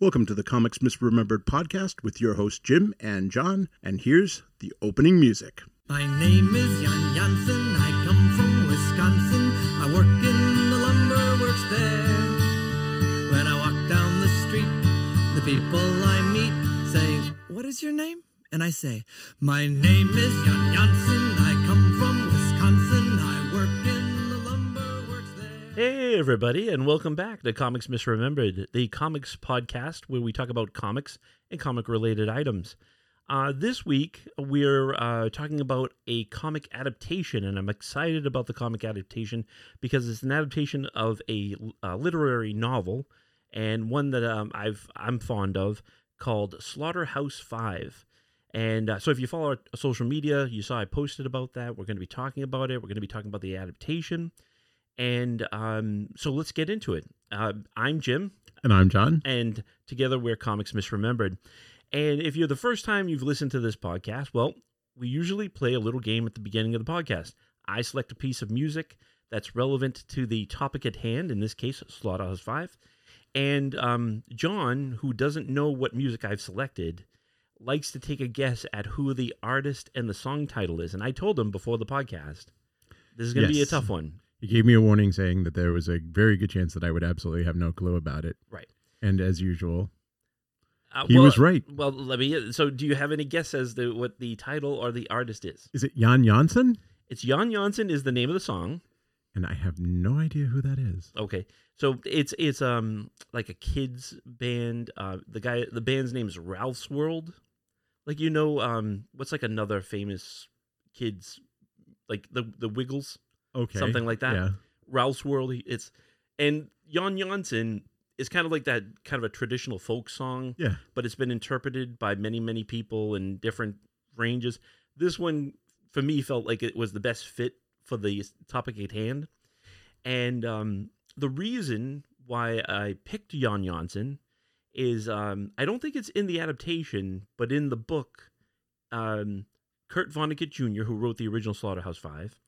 Welcome to the Comics Misremembered podcast with your host Jim and Jon, and here's the opening music. My name is Jan Jansen. I come from Wisconsin. I work in the lumber works there. When I walk down the street, the people I meet say, What is your name? And I say, My name is Jan Jansen. I Hey, everybody, and welcome back to Comics Misremembered, the comics podcast where we talk about comics and comic related items. Uh, this week, we're uh, talking about a comic adaptation, and I'm excited about the comic adaptation because it's an adaptation of a, literary novel and one that um, I've I'm fond of called Slaughterhouse Five. And uh, so, if you follow our social media, you saw I posted about that. We're going to be talking about it. We're going to be talking about the adaptation. And um, so let's get into it. Uh, I'm Jim, And I'm Jon. and together we're Comics Misremembered. And if you're the first time you've listened to this podcast, well, we usually play a little game at the beginning of the podcast. I select a piece of music that's relevant to the topic at hand, in this case, Slaughterhouse 5. And um, Jon, who doesn't know what music I've selected, likes to take a guess at who the artist and the song title is. And I told him before the podcast, this is going to be a tough one. He gave me a warning saying that there was a very good chance that I would absolutely have no clue about it. Right. And as usual, Uh, he was right. Well, let me. So, do you have any guess as to what the title or the artist is? Is it Jan Janssen? It's Jan Janssen is the name of the song. And I have no idea who that is. Okay, so it's it's um like a kids band. Uh, the guy, the band's name is Ralph's World. Like you know, um, what's like another famous kids, like the the Wiggles, Okay. something like that. Yeah. Ralph's World. he- It's and Jan Janssen is kind of like that kind of a traditional folk song. Yeah. but it's been interpreted by many many people in different ranges this one for me felt like it was the best fit for the topic at hand and um, the reason why i picked jan janssen is um, i don't think it's in the adaptation but in the book um, kurt vonnegut jr who wrote the original slaughterhouse five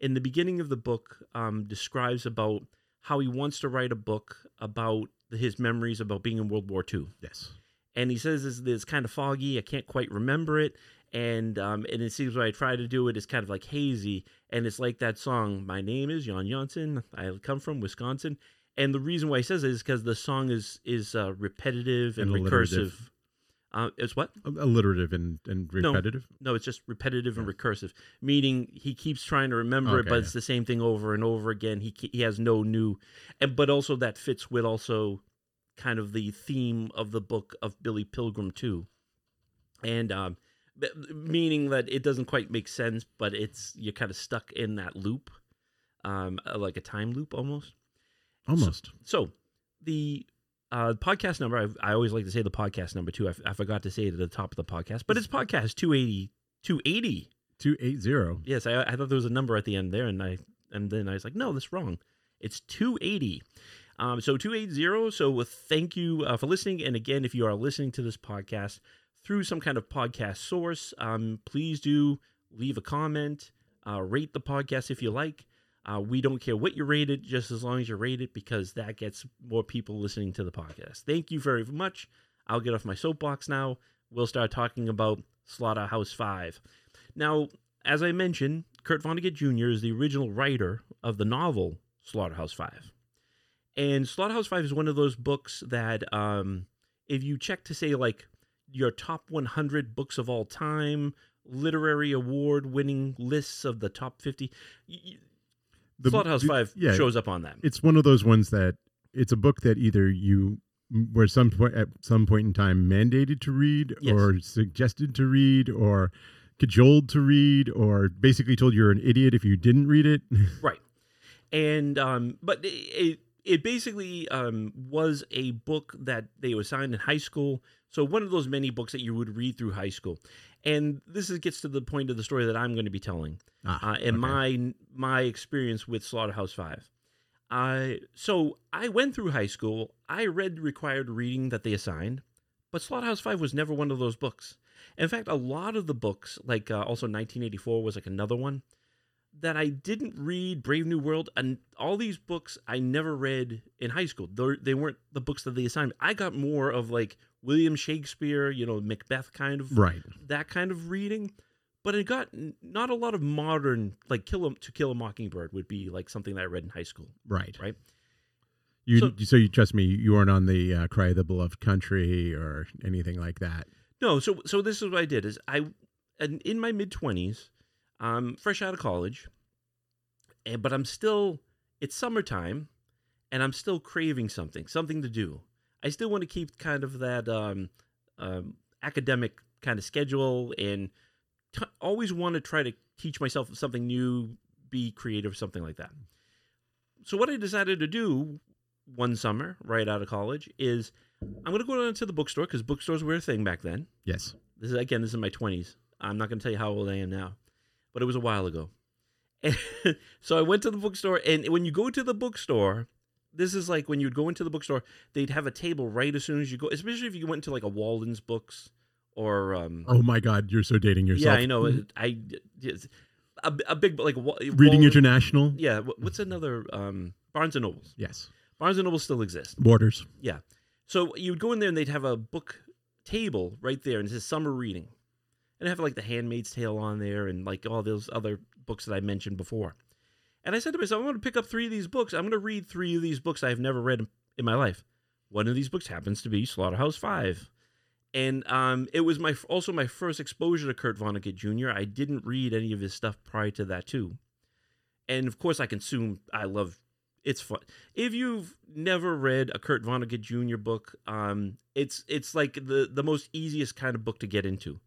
in the beginning of the book um, describes about how he wants to write a book about his memories about being in world war ii Yes. and he says it's, it's kind of foggy. I can't quite remember it, and um, and it seems when I try to do it, it's kind of like hazy, and it's like that song. My name is Jan Janssen. I come from Wisconsin, and the reason why he says it is because the song is is uh, repetitive and, And recursive. Uh, it's what? Alliterative and, and repetitive. No, it's just repetitive and recursive, meaning he keeps trying to remember it, but yeah. it's the same thing over and over again. He he has no new, and but also that fits with also kind of the theme of the book of Billy Pilgrim too, and um, meaning that it doesn't quite make sense, but it's you're kind of stuck in that loop, um, like a time loop almost. Almost. So the uh, podcast number, I, I always like to say the podcast number too. I, f- I forgot to say it at the top of the podcast, but it's podcast 280. 280. 280. Yes, I, I thought there was a number at the end there, and I and then I was like, no, that's wrong. It's 280. Um, so 280. So thank you uh, for listening. And again, if you are listening to this podcast through some kind of podcast source, um, please do leave a comment, uh, rate the podcast if you like. Uh, we don't care what you rate it, just as long as you rate it, because that gets more people listening to the podcast. Thank you very much. I'll get off my soapbox now. We'll start talking about Slaughterhouse 5. Now, as I mentioned, Kurt Vonnegut Jr. is the original writer of the novel Slaughterhouse Five. And Slaughterhouse Five is one of those books that, um, if you check to say, like, your top 100 books of all time, literary award winning lists of the top 50, y- y- The- Slaughterhouse Five yeah. shows up on that. It's one of those ones that it's a book that either you were some point at some point in time mandated to read Yes. or suggested to read or cajoled to read or basically told you're an idiot if you didn't read it. Right. And um but it it, it basically um was a book that they were assigned in high school. So one of those many books that you would read through high school. And this is, gets to the point of the story that I'm going to be telling. Ah, uh, and okay. my my experience with Slaughterhouse Five. I so I went through high school. I read required reading that they assigned, but Slaughterhouse Five was never one of those books. In fact, a lot of the books, like uh, also 1984 was like another one. that I didn't read Brave New World and all these books I never read in high school. They're, they weren't the books that they assigned. I got more of like William Shakespeare, you know, Macbeth kind of Right. that kind of reading. But it got not a lot of modern like Kill a, To Kill a Mockingbird would be like something that I read in high school. Right. Right. You So- so, you trust me, you weren't on the uh, Cry of the Beloved Country or anything like that. No, so so this is what I did is I and in my mid twenties, um, fresh out of college, and but I'm still it's summertime, and I'm still craving something, something to do. I still want to keep kind of that um, um, academic kind of schedule, and t- always want to try to teach myself something new, be creative, something like that. So what I decided to do one summer, right out of college, is I'm going to go down to the bookstore because bookstores were a thing back then. Yes. This is again, this is my twenties. I'm not going to tell you how old I am now, but it was a while ago. And so I went to the bookstore, and when you go to the bookstore, this is like when you'd go into the bookstore, they'd have a table right as soon as you go, especially if you went to like a Walden's Books or um, Oh my God, you're so dating yourself. yeah. I know. I a, a big like Reading Walden- International. Yeah, what's another um, Barnes and Nobles? Yes. Barnes and Nobles still exists. Borders. Yeah. So you would go in there and they'd have a book table right there and it says summer reading. And have like The Handmaid's Tale on there and like all those other books that I mentioned before. And I said to myself, I'm going to pick up three of these books. I'm going to read three of these books I've never read in my life. One of these books happens to be Slaughterhouse Five. And um, it was my also my first exposure to Kurt Vonnegut Jr. I didn't read any of his stuff prior to that too. And of course, I consume. I love. It's fun. If you've never read a Kurt Vonnegut Jr. book, um, it's it's like the the most easiest kind of book to get into.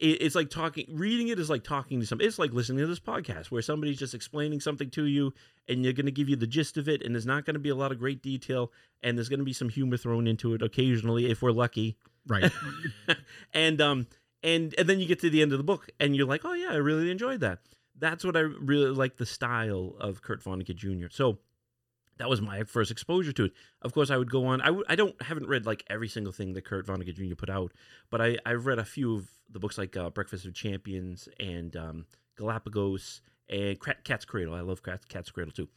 It, it's like talking. Reading it is like talking to somebody. It's like listening to this podcast where somebody's just explaining something to you, and they're going to give you the gist of it. And there's not going to be a lot of great detail, and there's going to be some humor thrown into it occasionally if we're lucky Right. and um and and then you get to the end of the book and you're like oh yeah i really enjoyed that that's what i really like the style of kurt vonnegut jr so that was my first exposure to it of course i would go on i w- I don't haven't read like every single thing that kurt vonnegut jr put out but i i've read a few of the books like uh, breakfast of champions and um, galapagos and cat's cradle i love cat's, cat's cradle too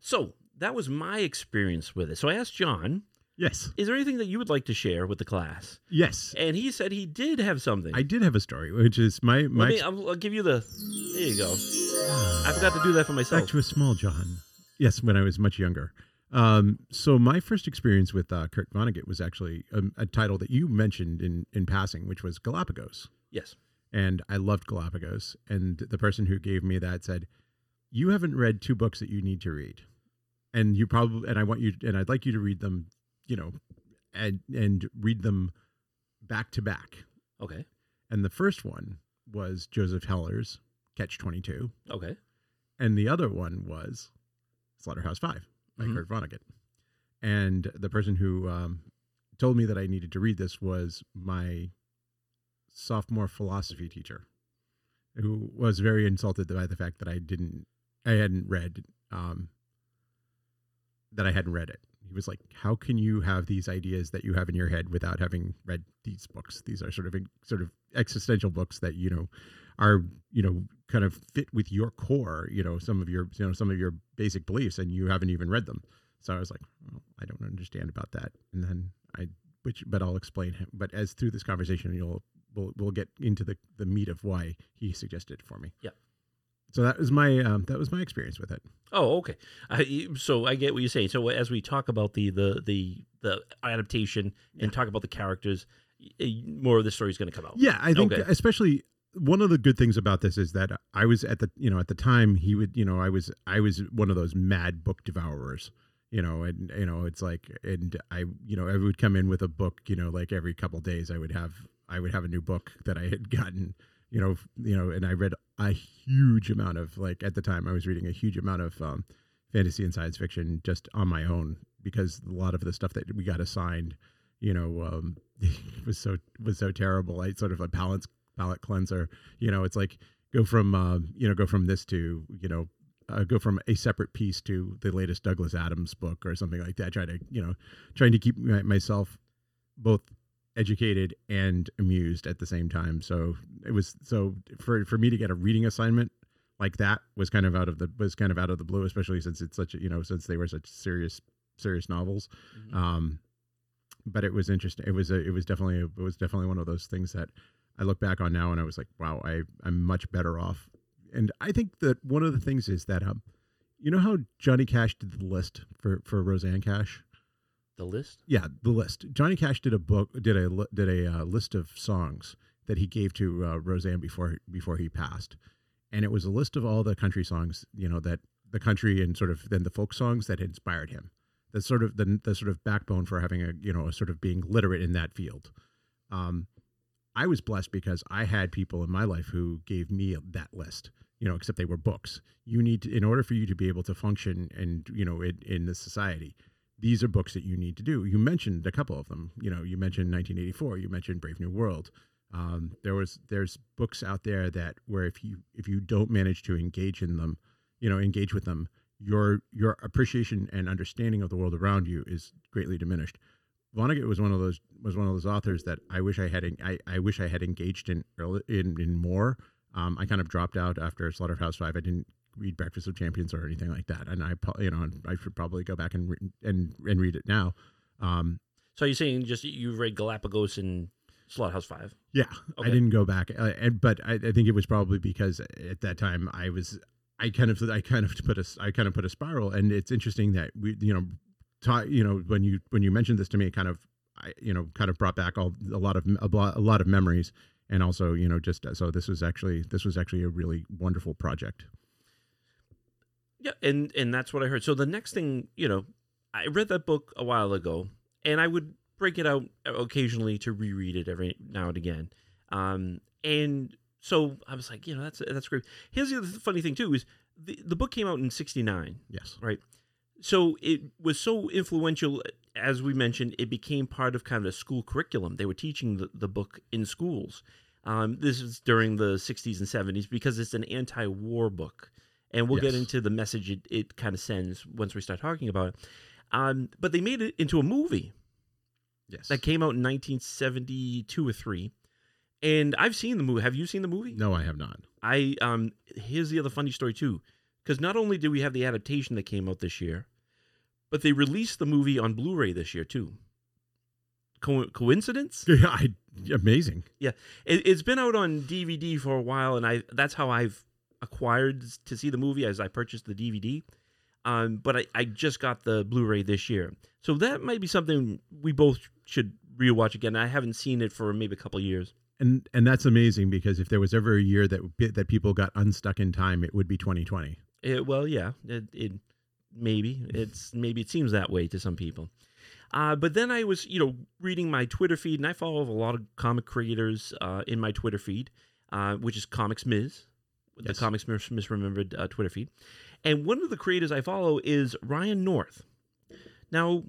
so that was my experience with it so i asked jon yes. is there anything that you would like to share with the class Yes. and he said he did have something. I did have a story, which is my my me, I'll, I'll give you the. There you go. I forgot to do that for myself. back to a small Jon. Yes, when I was much younger. Um, so my first experience with uh, Kurt Vonnegut was actually a, a title that you mentioned in in passing, which was Galapagos, yes. and I loved Galapagos. And the person who gave me that said, "You haven't read two books that you need to read, and you probably and I want you and I'd like you to read them, you know, and and read them back to back." Okay. And the first one was Joseph Heller's Catch Twenty Two. Okay. and the other one was Slaughterhouse Five by Mhm. Kurt Vonnegut. And the person who um, told me that I needed to read this was my sophomore philosophy teacher, who was very insulted by the fact that I didn't, I hadn't read, um, that I hadn't read it. He was like, "How can you have these ideas that you have in your head without having read these books? These are sort of sort of existential books that you know are you know kind of fit with your core you know some of your you know some of your basic beliefs and you haven't even read them so i was like i don't understand about that and then i which but i'll explain him but as through this conversation you'll we'll, we'll get into the the meat of why he suggested it for me Yeah. so that was my um, that was my experience with it Oh, okay. I, so I get what you're saying. So as we talk about the the the the adaptation and talk about the characters, more of the story is going to come out. Yeah, I think Okay. especially one of the good things about this is that I was at the you know at the time he would you know I was I was one of those mad book devourers you know and you know it's like and I you know I would come in with a book you know like every couple days I would have I would have a new book that I had gotten you know you know and I read a huge amount of like at the time I was reading a huge amount of um, fantasy and science fiction just on my own because a lot of the stuff that we got assigned you know um, was so was so terrible. I sort of a palate palate cleanser you know it's like go from uh, you know go from this to you know uh, go from a separate piece to the latest Douglas Adams book or something like that try to you know trying to keep my, myself both educated and amused at the same time so it was so for for me to get a reading assignment like that was kind of out of the was kind of out of the blue, especially since it's such a you know since they were such serious serious novels. Mhm. Um, but it was interesting. It was a, it was definitely it was definitely one of those things that I look back on now and I was like, wow, I I'm much better off. And I think that one of the things is that um, you know how Johnny Cash did the list for for Roseanne Cash. the list. Yeah, the list. Johnny Cash did a book, did a did a uh, list of songs that he gave to uh, Roseanne before before he passed, and it was a list of all the country songs, you know, that the country and sort of then the folk songs that had inspired him. That's sort of the the sort of backbone for having a you know a sort of being literate in that field. Um, I was blessed because I had people in my life who gave me that list. You know, except they were books. You need to, in order for you to be able to function and you know in, in the society, these are books that you need to do. You mentioned a couple of them. You know, you mentioned 1984. You mentioned Brave New World. Um, there was there's books out there that where if you if you don't manage to engage in them, you know, engage with them, your your appreciation and understanding of the world around you is greatly diminished. Vonnegut was one of those was one of those authors that I wish I had I, I wish I had engaged in early, in in more. Um, I kind of dropped out after Slaughterhouse Five. I didn't read Breakfast of Champions or anything like that, and I you know I should probably go back and re- and and read it now. Um, So you're saying just you've read Galapagos and Slaughterhouse Five? yeah, Okay. I didn't go back, uh, and, but I, I think it was probably because at that time I was I kind of I kind of put a I kind of put a spiral, and it's interesting that we you know ta- you know when you when you mentioned this to me, it kind of I you know kind of brought back all a lot of a lot, a lot of memories, and also you know just so this was actually this was actually a really wonderful project. Yeah, and and that's what I heard. So the next thing, you know, I read that book a while ago, and I would break it out occasionally to reread it every now and again. Um, and so I was like, you know, that's that's great. Here's the funny thing too is the the book came out in '69. Yes. So it was so influential, as we mentioned, it became part of kind of a school curriculum. They were teaching the, the book in schools. Um, this is during the 60s and 70s because it's an anti war book. And we'll get into the message it, it kind of sends once we start talking about it. Um, but they made it into a movie Yes. that came out in 1972 or 3. And I've seen the movie. Have you seen the movie? no, I have not. I um here's the other funny story too, because not only do we have the adaptation that came out this year, but they released the movie on Blu-ray this year too. Co- coincidence? I amazing. It, it's been out on DVD for a while, and I that's how I've acquired to see the movie as I purchased the DVD. Um, but I, I just got the Blu-ray this year, so that might be something we both should rewatch again. I haven't seen it for maybe a couple years. And and that's amazing because if there was ever a year that that people got unstuck in time, it would be 2020. It, well, yeah, it, it maybe it's maybe it seems that way to some people. Uh, but then I was, you know, reading my Twitter feed, and I follow a lot of comic creators uh, in my Twitter feed, uh, which is Comics Miz, the Yes. Comics Mis- Misremembered uh, Twitter feed. And one of the creators I follow is Ryan North. Now,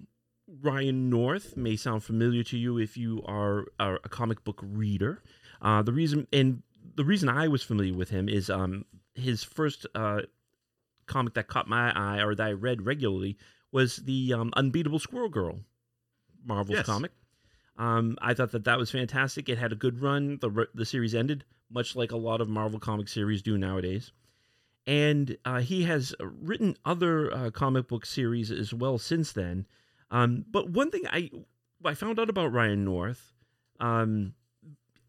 Ryan North may sound familiar to you if you are, are a comic book reader. Uh, the reason, and the reason I was familiar with him is um, his first uh, comic that caught my eye or that I read regularly was the um, Unbeatable Squirrel Girl Marvel's Yes. comic. Um, I thought that that was fantastic. It had a good run. The the series ended much like a lot of Marvel comic series do nowadays. And uh, he has written other uh, comic book series as well since then. Um, but one thing I I found out about Ryan North um,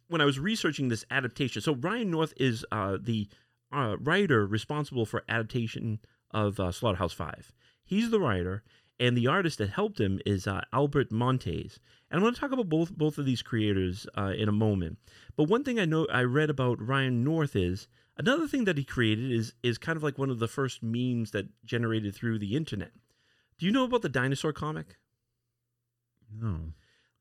when I was researching this adaptation. So Ryan North is uh, the uh, writer responsible for adaptation of uh, Slaughterhouse Five. He's the writer, and the artist that helped him is uh, Albert Monteys. And I'm going to talk about both both of these creators uh, in a moment. But one thing I know I read about Ryan North is another thing that he created is is kind of like one of the first memes that generated through the internet. Do you know about the dinosaur comic? No.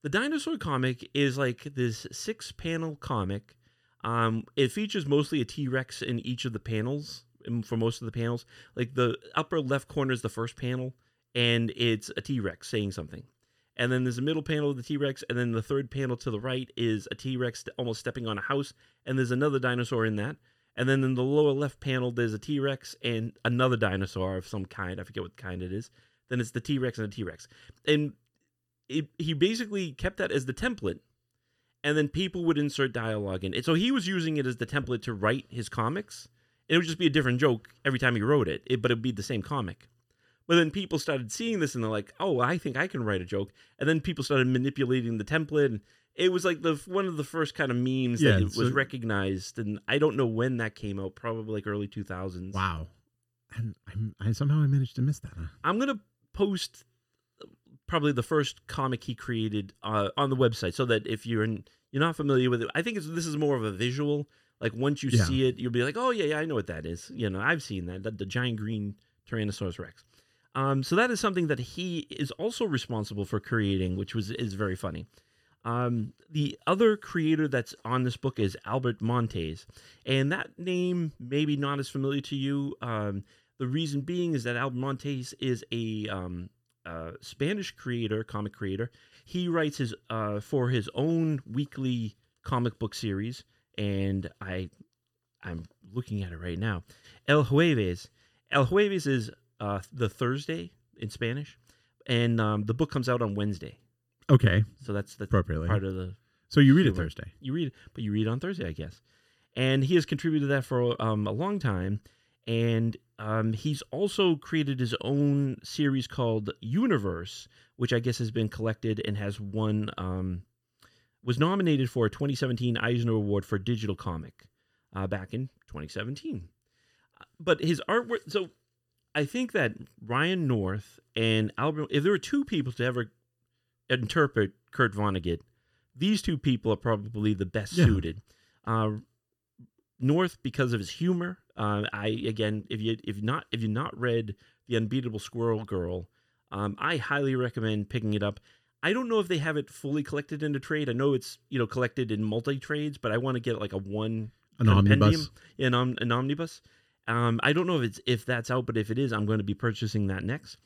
The dinosaur comic is like this six panel comic. Um, it features mostly a T Rex in each of the panels. um, For most of the panels, like the upper left corner is the first panel, and it's a T Rex saying something. And then there's a middle panel of the T Rex, and then the third panel to the right is a T Rex almost stepping on a house, and there's another dinosaur in that. And then in the lower left panel, there's a T Rex and another dinosaur of some kind. I forget what kind it is. Then it's the T Rex and a T Rex. And it, he basically kept that as the template and then people would insert dialogue in it so he was using it as the template to write his comics It would just be a different joke every time he wrote it, it but it'd be the same comic. But then people started seeing this and they're like, "Oh, I think I can write a joke." And then people started manipulating the template. And it was like the one of the first kind of memes Yeah, that it was so- recognized. And I don't know when that came out. Probably like early two thousands. Wow. And I'm, I somehow I managed to miss that. Huh? I'm gonna post probably the first comic he created uh, on the website, so that if you're in, you're not familiar with it, I think it's, this is more of a visual. Like once you Yeah. see it, you'll be like, oh yeah, yeah, I know what that is. You know, I've seen that, the, the giant green Tyrannosaurus Rex. Um, so that is something that he is also responsible for creating, which was is very funny. Um, the other creator that's on this book is Albert Monteys, and that name maybe not as familiar to you. Um, the reason being is that Albert Monteys is a um, uh, Spanish creator, comic creator. He writes his uh, for his own weekly comic book series, and I I'm looking at it right now. El Jueves. El Jueves is uh, the Thursday in Spanish, and um, the book comes out on Wednesday. Okay, So that's the appropriately. part of the So you read it Thursday. you read, but you read on Thursday, I guess. And he has contributed to that for um, a long time, and um, he's also created his own series called Universe, which I guess has been collected and has won, um, was nominated for a 2017 Eisner Award for digital comic uh, back in 2017. But his artwork, so I think that Ryan North and Albert, if there were two people to ever interpret Kurt Vonnegut, these two people are probably the best Yeah. suited. Uh, North because of his humor. Uh, I again, if you if not if you've not read the Unbeatable Squirrel Girl, um, I highly recommend picking it up. I don't know if they have it fully collected in a trade. I know it's you know collected in multi trades, but I want to get like a one An omnibus. yeah, an, om- an omnibus. Um, I don't know if it's if that's out, but if it is, I'm going to be purchasing that next.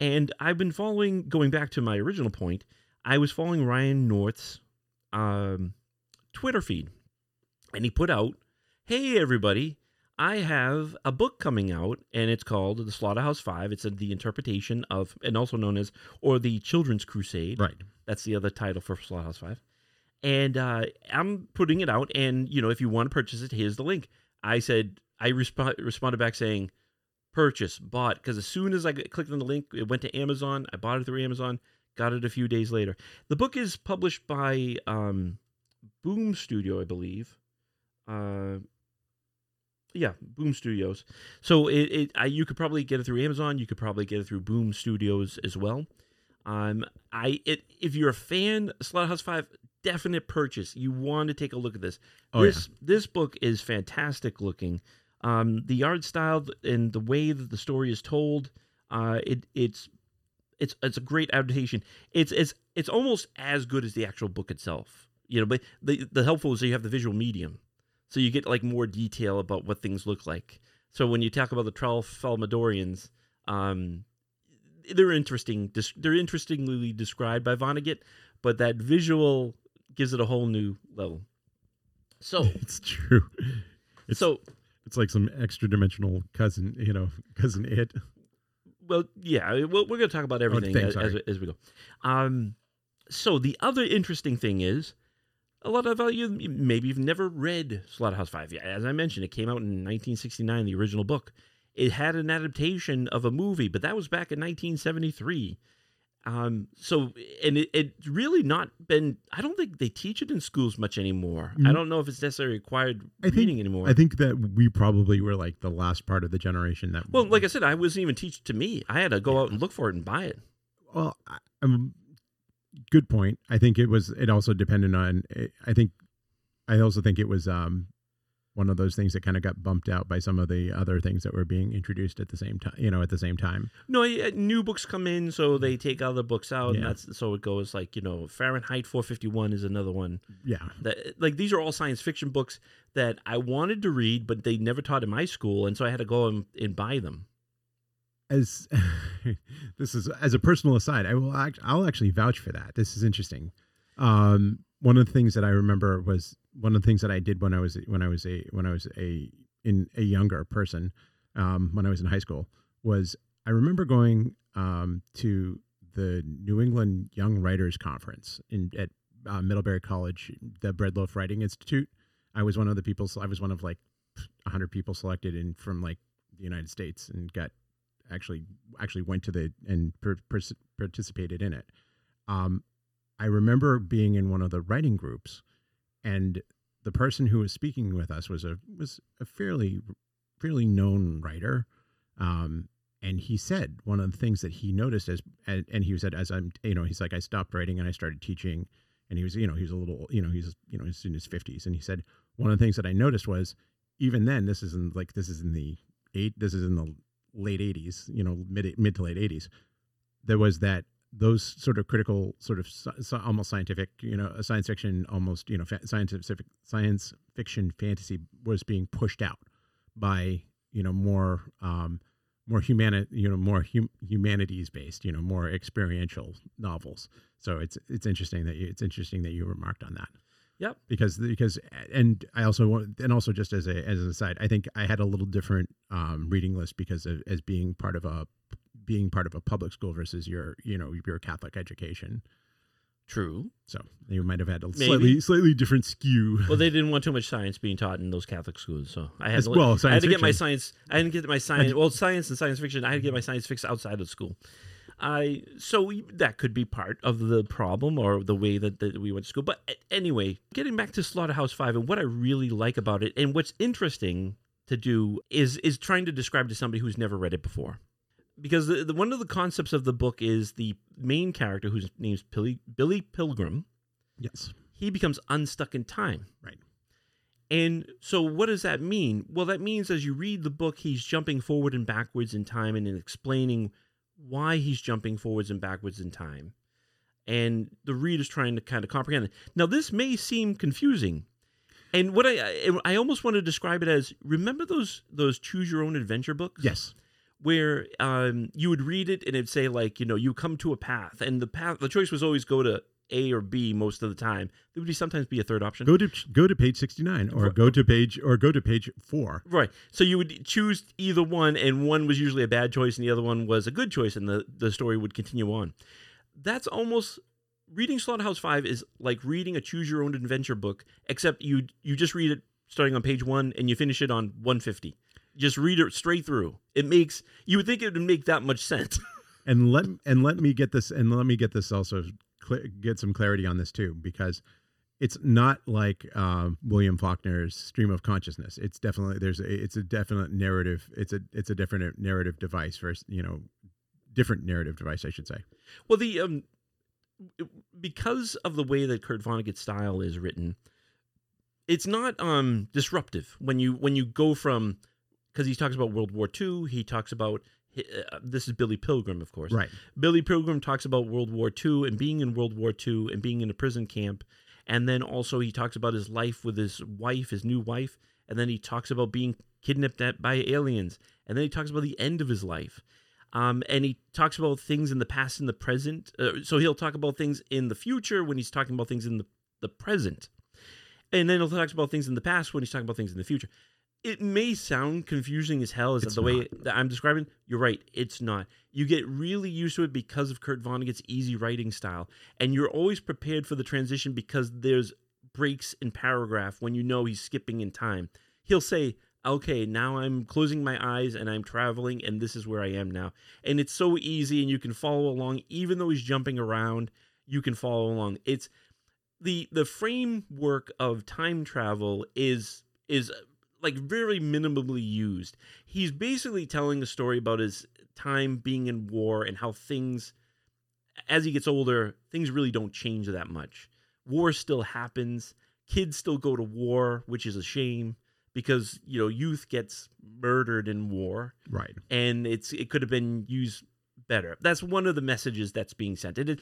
And I've been following, going back to my original point, I was following Ryan North's um, Twitter feed, and he put out, "Hey everybody, I have a book coming out, and it's called The Slaughterhouse Five. It's a, the interpretation of, and also known as, or the Children's Crusade. Right. That's the other title for Slaughterhouse Five. And uh, I'm putting it out, and you know, if you want to purchase it, here's the link. I said I resp- responded back saying, "Purchase, bought," because as soon as I clicked on the link, it went to Amazon. I bought it through Amazon. Got it a few days later. The book is published by um, Boom Studio, I believe. Uh, yeah, Boom Studios. So it, it I, you could probably get it through Amazon. You could probably get it through Boom Studios as well. Um, I it if you're a fan, Slaughterhouse Five, definite purchase. You want to take a look at this. Oh, this this book is fantastic looking. Um, the art style and the way that the story is told, uh, it it's it's it's a great adaptation. It's it's it's almost as good as the actual book itself. You know, but the the helpful is that you have the visual medium, so you get like more detail about what things look like. So when you talk about the Tralfamadorians, um, they're interesting. They're interestingly described by Vonnegut, but that visual gives it a whole new level. So It's true. It's- so It's like some extra dimensional cousin, you know, cousin it. well, yeah, we're, we're going to talk about everything thing, as, as, as we go. Um, so the other interesting thing is, a lot of uh, you maybe you've never read Slaughterhouse Five. Yeah, as I mentioned, it came out in 1969, the original book. It had an adaptation of a movie, but that was back in 1973. Um, so and it, it's really not been. I don't think they teach it in schools much anymore. I Mm. don't know if it's necessarily required I think- reading anymore. I think that we probably were like the last part of the generation that. well, like I said, I wasn't even teach to me. I had to go out and look for it and buy it. well, I- um, good point. I think it was. It also depended on. I think. I also think it was um, one of those things that kind of got bumped out by some of the other things that were being introduced at the same time. You know, at the same time. No, new books come in, so they take other books out. And that's so it goes like you know Fahrenheit 451 is another one Yeah. that like these are all science fiction books that I wanted to read, but they never taught in my school, and so I had to go and, and buy them. As this is as a personal aside, I will act, I'll actually vouch for that. This is interesting. Um, one of the things that I remember was one of the things that I did when I was when I was a when I was a in a younger person um, when I was in high school was I remember going um, to the New England Young Writers Conference in at uh, Middlebury College, the Bread Loaf Writing Institute. I was one of the people. I was one of like 100 people selected in from like the United States and got actually actually went to the and per, per, participated in it. Um, I remember being in one of the writing groups, and the person who was speaking with us was a was a fairly fairly known writer. Um, and he said one of the things that he noticed as and, and he said as I'm you know he's like I stopped writing and I started teaching and he was you know he was a little you know he's you know he's in his 50s and he said one of the things that I noticed was even then this is in like this is in the eight this is in the late 80s you know mid mid to late 80s there was that those sort of critical sort of almost scientific you know science fiction almost you know fa- scientific science fiction fantasy was being pushed out by you know more um more humani- you know more hum- humanities based you know more experiential novels. So it's it's interesting that you, it's interesting that you remarked on that Yep. because because and I also want and also just as a as an aside I think I had a little different um, reading list because of, as being part of a being part of a public school versus your you know your Catholic education True. so you might have had a Maybe. slightly slightly different skew Well, they didn't want too much science being taught in those Catholic schools, so I had to, well, I had to get my science. I didn't get my science. Well, science and science fiction. I had to get my science fixed outside of school. I so that could be part of the problem or the way that, that we went to school. But anyway, getting back to Slaughterhouse Five and what I really like about it, and what's interesting to do is is trying to describe to somebody who's never read it before. Because the, the, one of the concepts of the book is the main character, whose name's Billy, Billy Pilgrim, yes he becomes unstuck in time. Right. And so, what does that mean? Well, that means as you read the book, he's jumping forward and backwards in time and explaining why he's jumping forwards and backwards in time. And the reader's trying to kind of comprehend it. Now, this may seem confusing. And what I I almost want to describe it as remember those those choose your own adventure books? yes where um, you would read it and it'd say like you know you come to a path and the path the choice was always go to A or B most of the time. There would be sometimes be a third option. go to go to page 69 or go to page or go to page 4 Right. So you would choose either one, and one was usually a bad choice, and the other one was a good choice, and the, the story would continue on. That's almost reading Slaughterhouse Five is like reading a choose your own adventure book, except you you just read it starting on page one and you finish it on one fifty. Just read it straight through. It makes you would think it would make that much sense. and let and let me get this and let me get this also cl- get some clarity on this too because it's not like um, William Faulkner's stream of consciousness. It's definitely there's a, it's a definite narrative. It's a it's a different narrative device versus you know different narrative device I should say. Well, the um, because of the way that Kurt Vonnegut's style is written, it's not um disruptive when you when you go from because he talks about World War II. He talks about uh, this is Billy Pilgrim, of course. Right. Billy Pilgrim talks about World War II and being in World War II and being in a prison camp, and then also he talks about his life with his wife, his new wife, and then he talks about being kidnapped at, by aliens, and then he talks about the end of his life. Um, and he talks about things in the past and the present. Uh, so he'll talk about things in the future when he's talking about things in the, the present. And then he'll talk about things in the past when he's talking about things in the future. It may sound confusing as hell as It's the way that I'm describing. You're right. It's not. You get really used to it because of Kurt Vonnegut's easy writing style. And you're always prepared for the transition because there's breaks in paragraph when you know he's skipping in time. He'll say, okay, now I'm closing my eyes and I'm traveling and this is where I am now. And it's so easy and you can follow along even though he's jumping around, you can follow along. It's the the framework of time travel is is like very minimally used. He's basically telling a story about his time being in war and how things as he gets older, things really don't change that much. War still happens. Kids still go to war, which is a shame because, you know, youth gets murdered in war Right. and it's it could have been used better. That's one of the messages that's being sent. It, it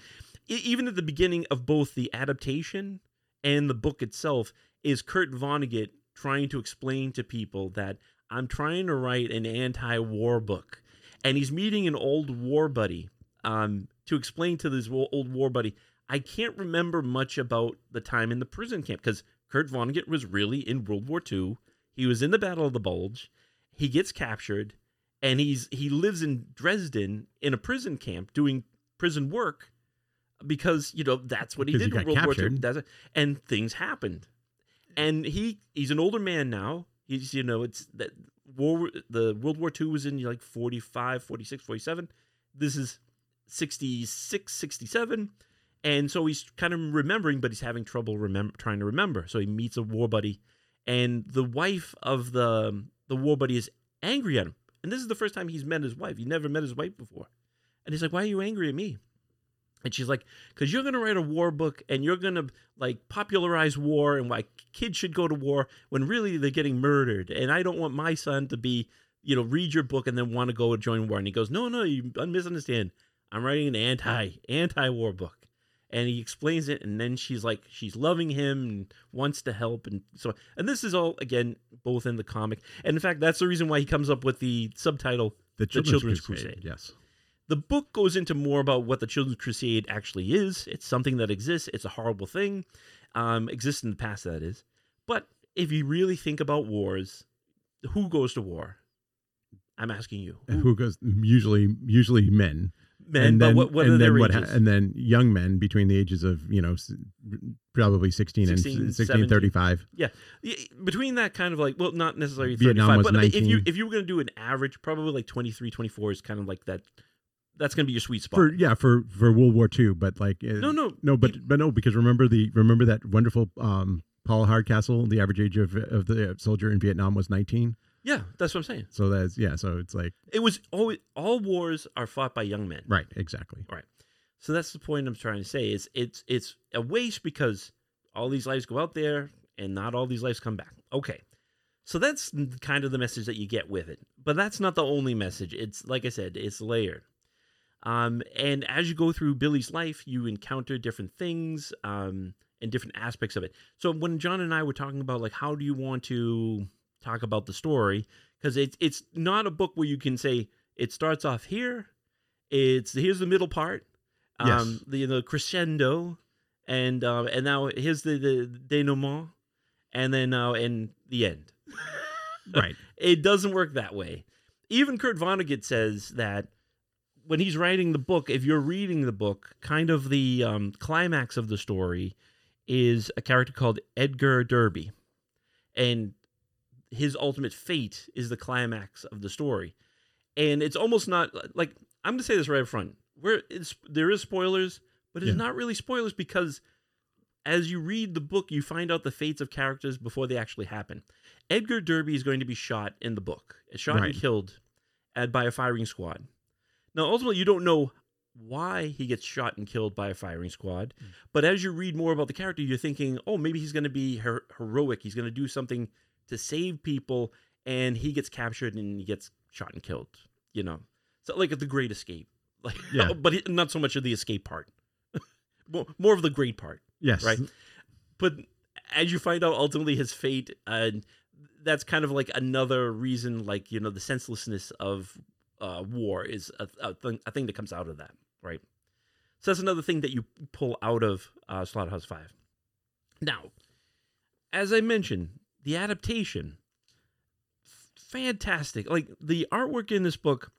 even at the beginning of both the adaptation and the book itself is Kurt Vonnegut trying to explain to people that I'm trying to write an anti-war book, and he's meeting an old war buddy um, to explain to this old war buddy. I can't remember much about the time in the prison camp because Kurt Vonnegut was really in World War II. He was in the Battle of the Bulge. He gets captured and he's he lives in Dresden in a prison camp doing prison work because you know that's what he did he in World War II. And things happened, and he he's an older man now. He's you know it's that war the World War II was in like 45, 46, 47. This is 66, 67. And so he's kind of remembering, but he's having trouble remember trying to remember. So he meets a war buddy, and the wife of the the war buddy is angry at him. And this is the first time he's met his wife. He never met his wife before. And he's like, "Why are you angry at me?" And she's like, "Cause you're gonna write a war book, and you're gonna like popularize war, and why kids should go to war when really they're getting murdered. And I don't want my son to be, you know, read your book and then want to go and join war." And he goes, "No, no, you misunderstand. I'm writing an anti anti war book." and he explains it and then she's like she's loving him and wants to help and so and this is all again both in the comic and in fact that's the reason why he comes up with the subtitle The Children's, Children's Crusade. Crusade. Yes. The book goes into more about what the children's crusade actually is. It's something that exists. It's a horrible thing. Um exists in the past that is. But if you really think about wars who goes to war? I'm asking you. And Who goes usually usually men. men and but then, what, what and then what ha- and then young men between the ages of you know s- probably 16, 16, and 16 17. 35 Yeah, between that kind of like, well, not necessarily Vietnam 35, was but I mean, if you if you were going to do an average, probably like 23, 24 is kind of like that. That's going to be your sweet spot. for yeah for for world war ii but like uh, no, no, no but but no because remember the remember that wonderful um paul hardcastle the average age of of the soldier in vietnam was 19 yeah, that's what I'm saying. so that's yeah so it's like It was always all wars are fought by young men. right exactly All right. So that's the point I'm trying to say. Is it's it's a waste because all these lives go out there and not all these lives come back. Okay. So that's kind of the message that you get with it. But that's not the only message. It's like I said, it's layered. Um, and as you go through Billy's life, you encounter different things um, and different aspects of it. So when Jon and I were talking about like how do you want to talk about the story, because it's it's not a book where you can say it starts off here, it's here's the middle part, um, Yes. the the crescendo, and uh, and now here's the the denouement, and then uh, and the end. right It doesn't work that way. Even Kurt Vonnegut says that when he's writing the book, if you're reading the book, kind of the um, climax of the story is a character called Edgar Derby, and his ultimate fate is the climax of the story. And it's almost not like I'm going to say this right up front. Where it's, there is spoilers, but it's Yeah. not really spoilers because as you read the book, you find out the fates of characters before they actually happen. Edgar Derby is going to be shot in the book, shot Right. and killed at, by a firing squad. Now, ultimately, you don't know why he gets shot and killed by a firing squad, but as you read more about the character, you're thinking, oh, maybe he's going to be her- heroic. He's going to do something to save people, and he gets captured and he gets shot and killed. You know, so like the Great Escape, like Yeah. but not so much of the escape part, more, more of the great part yes right? But as you find out ultimately his fate, uh, that's kind of like another reason, like you know, the senselessness of uh, war is a, a thing, a thing that comes out of that, right? So that's another thing that you pull out of uh, Slaughterhouse Five. Now, as I mentioned, the adaptation, fantastic. Like the artwork in this book,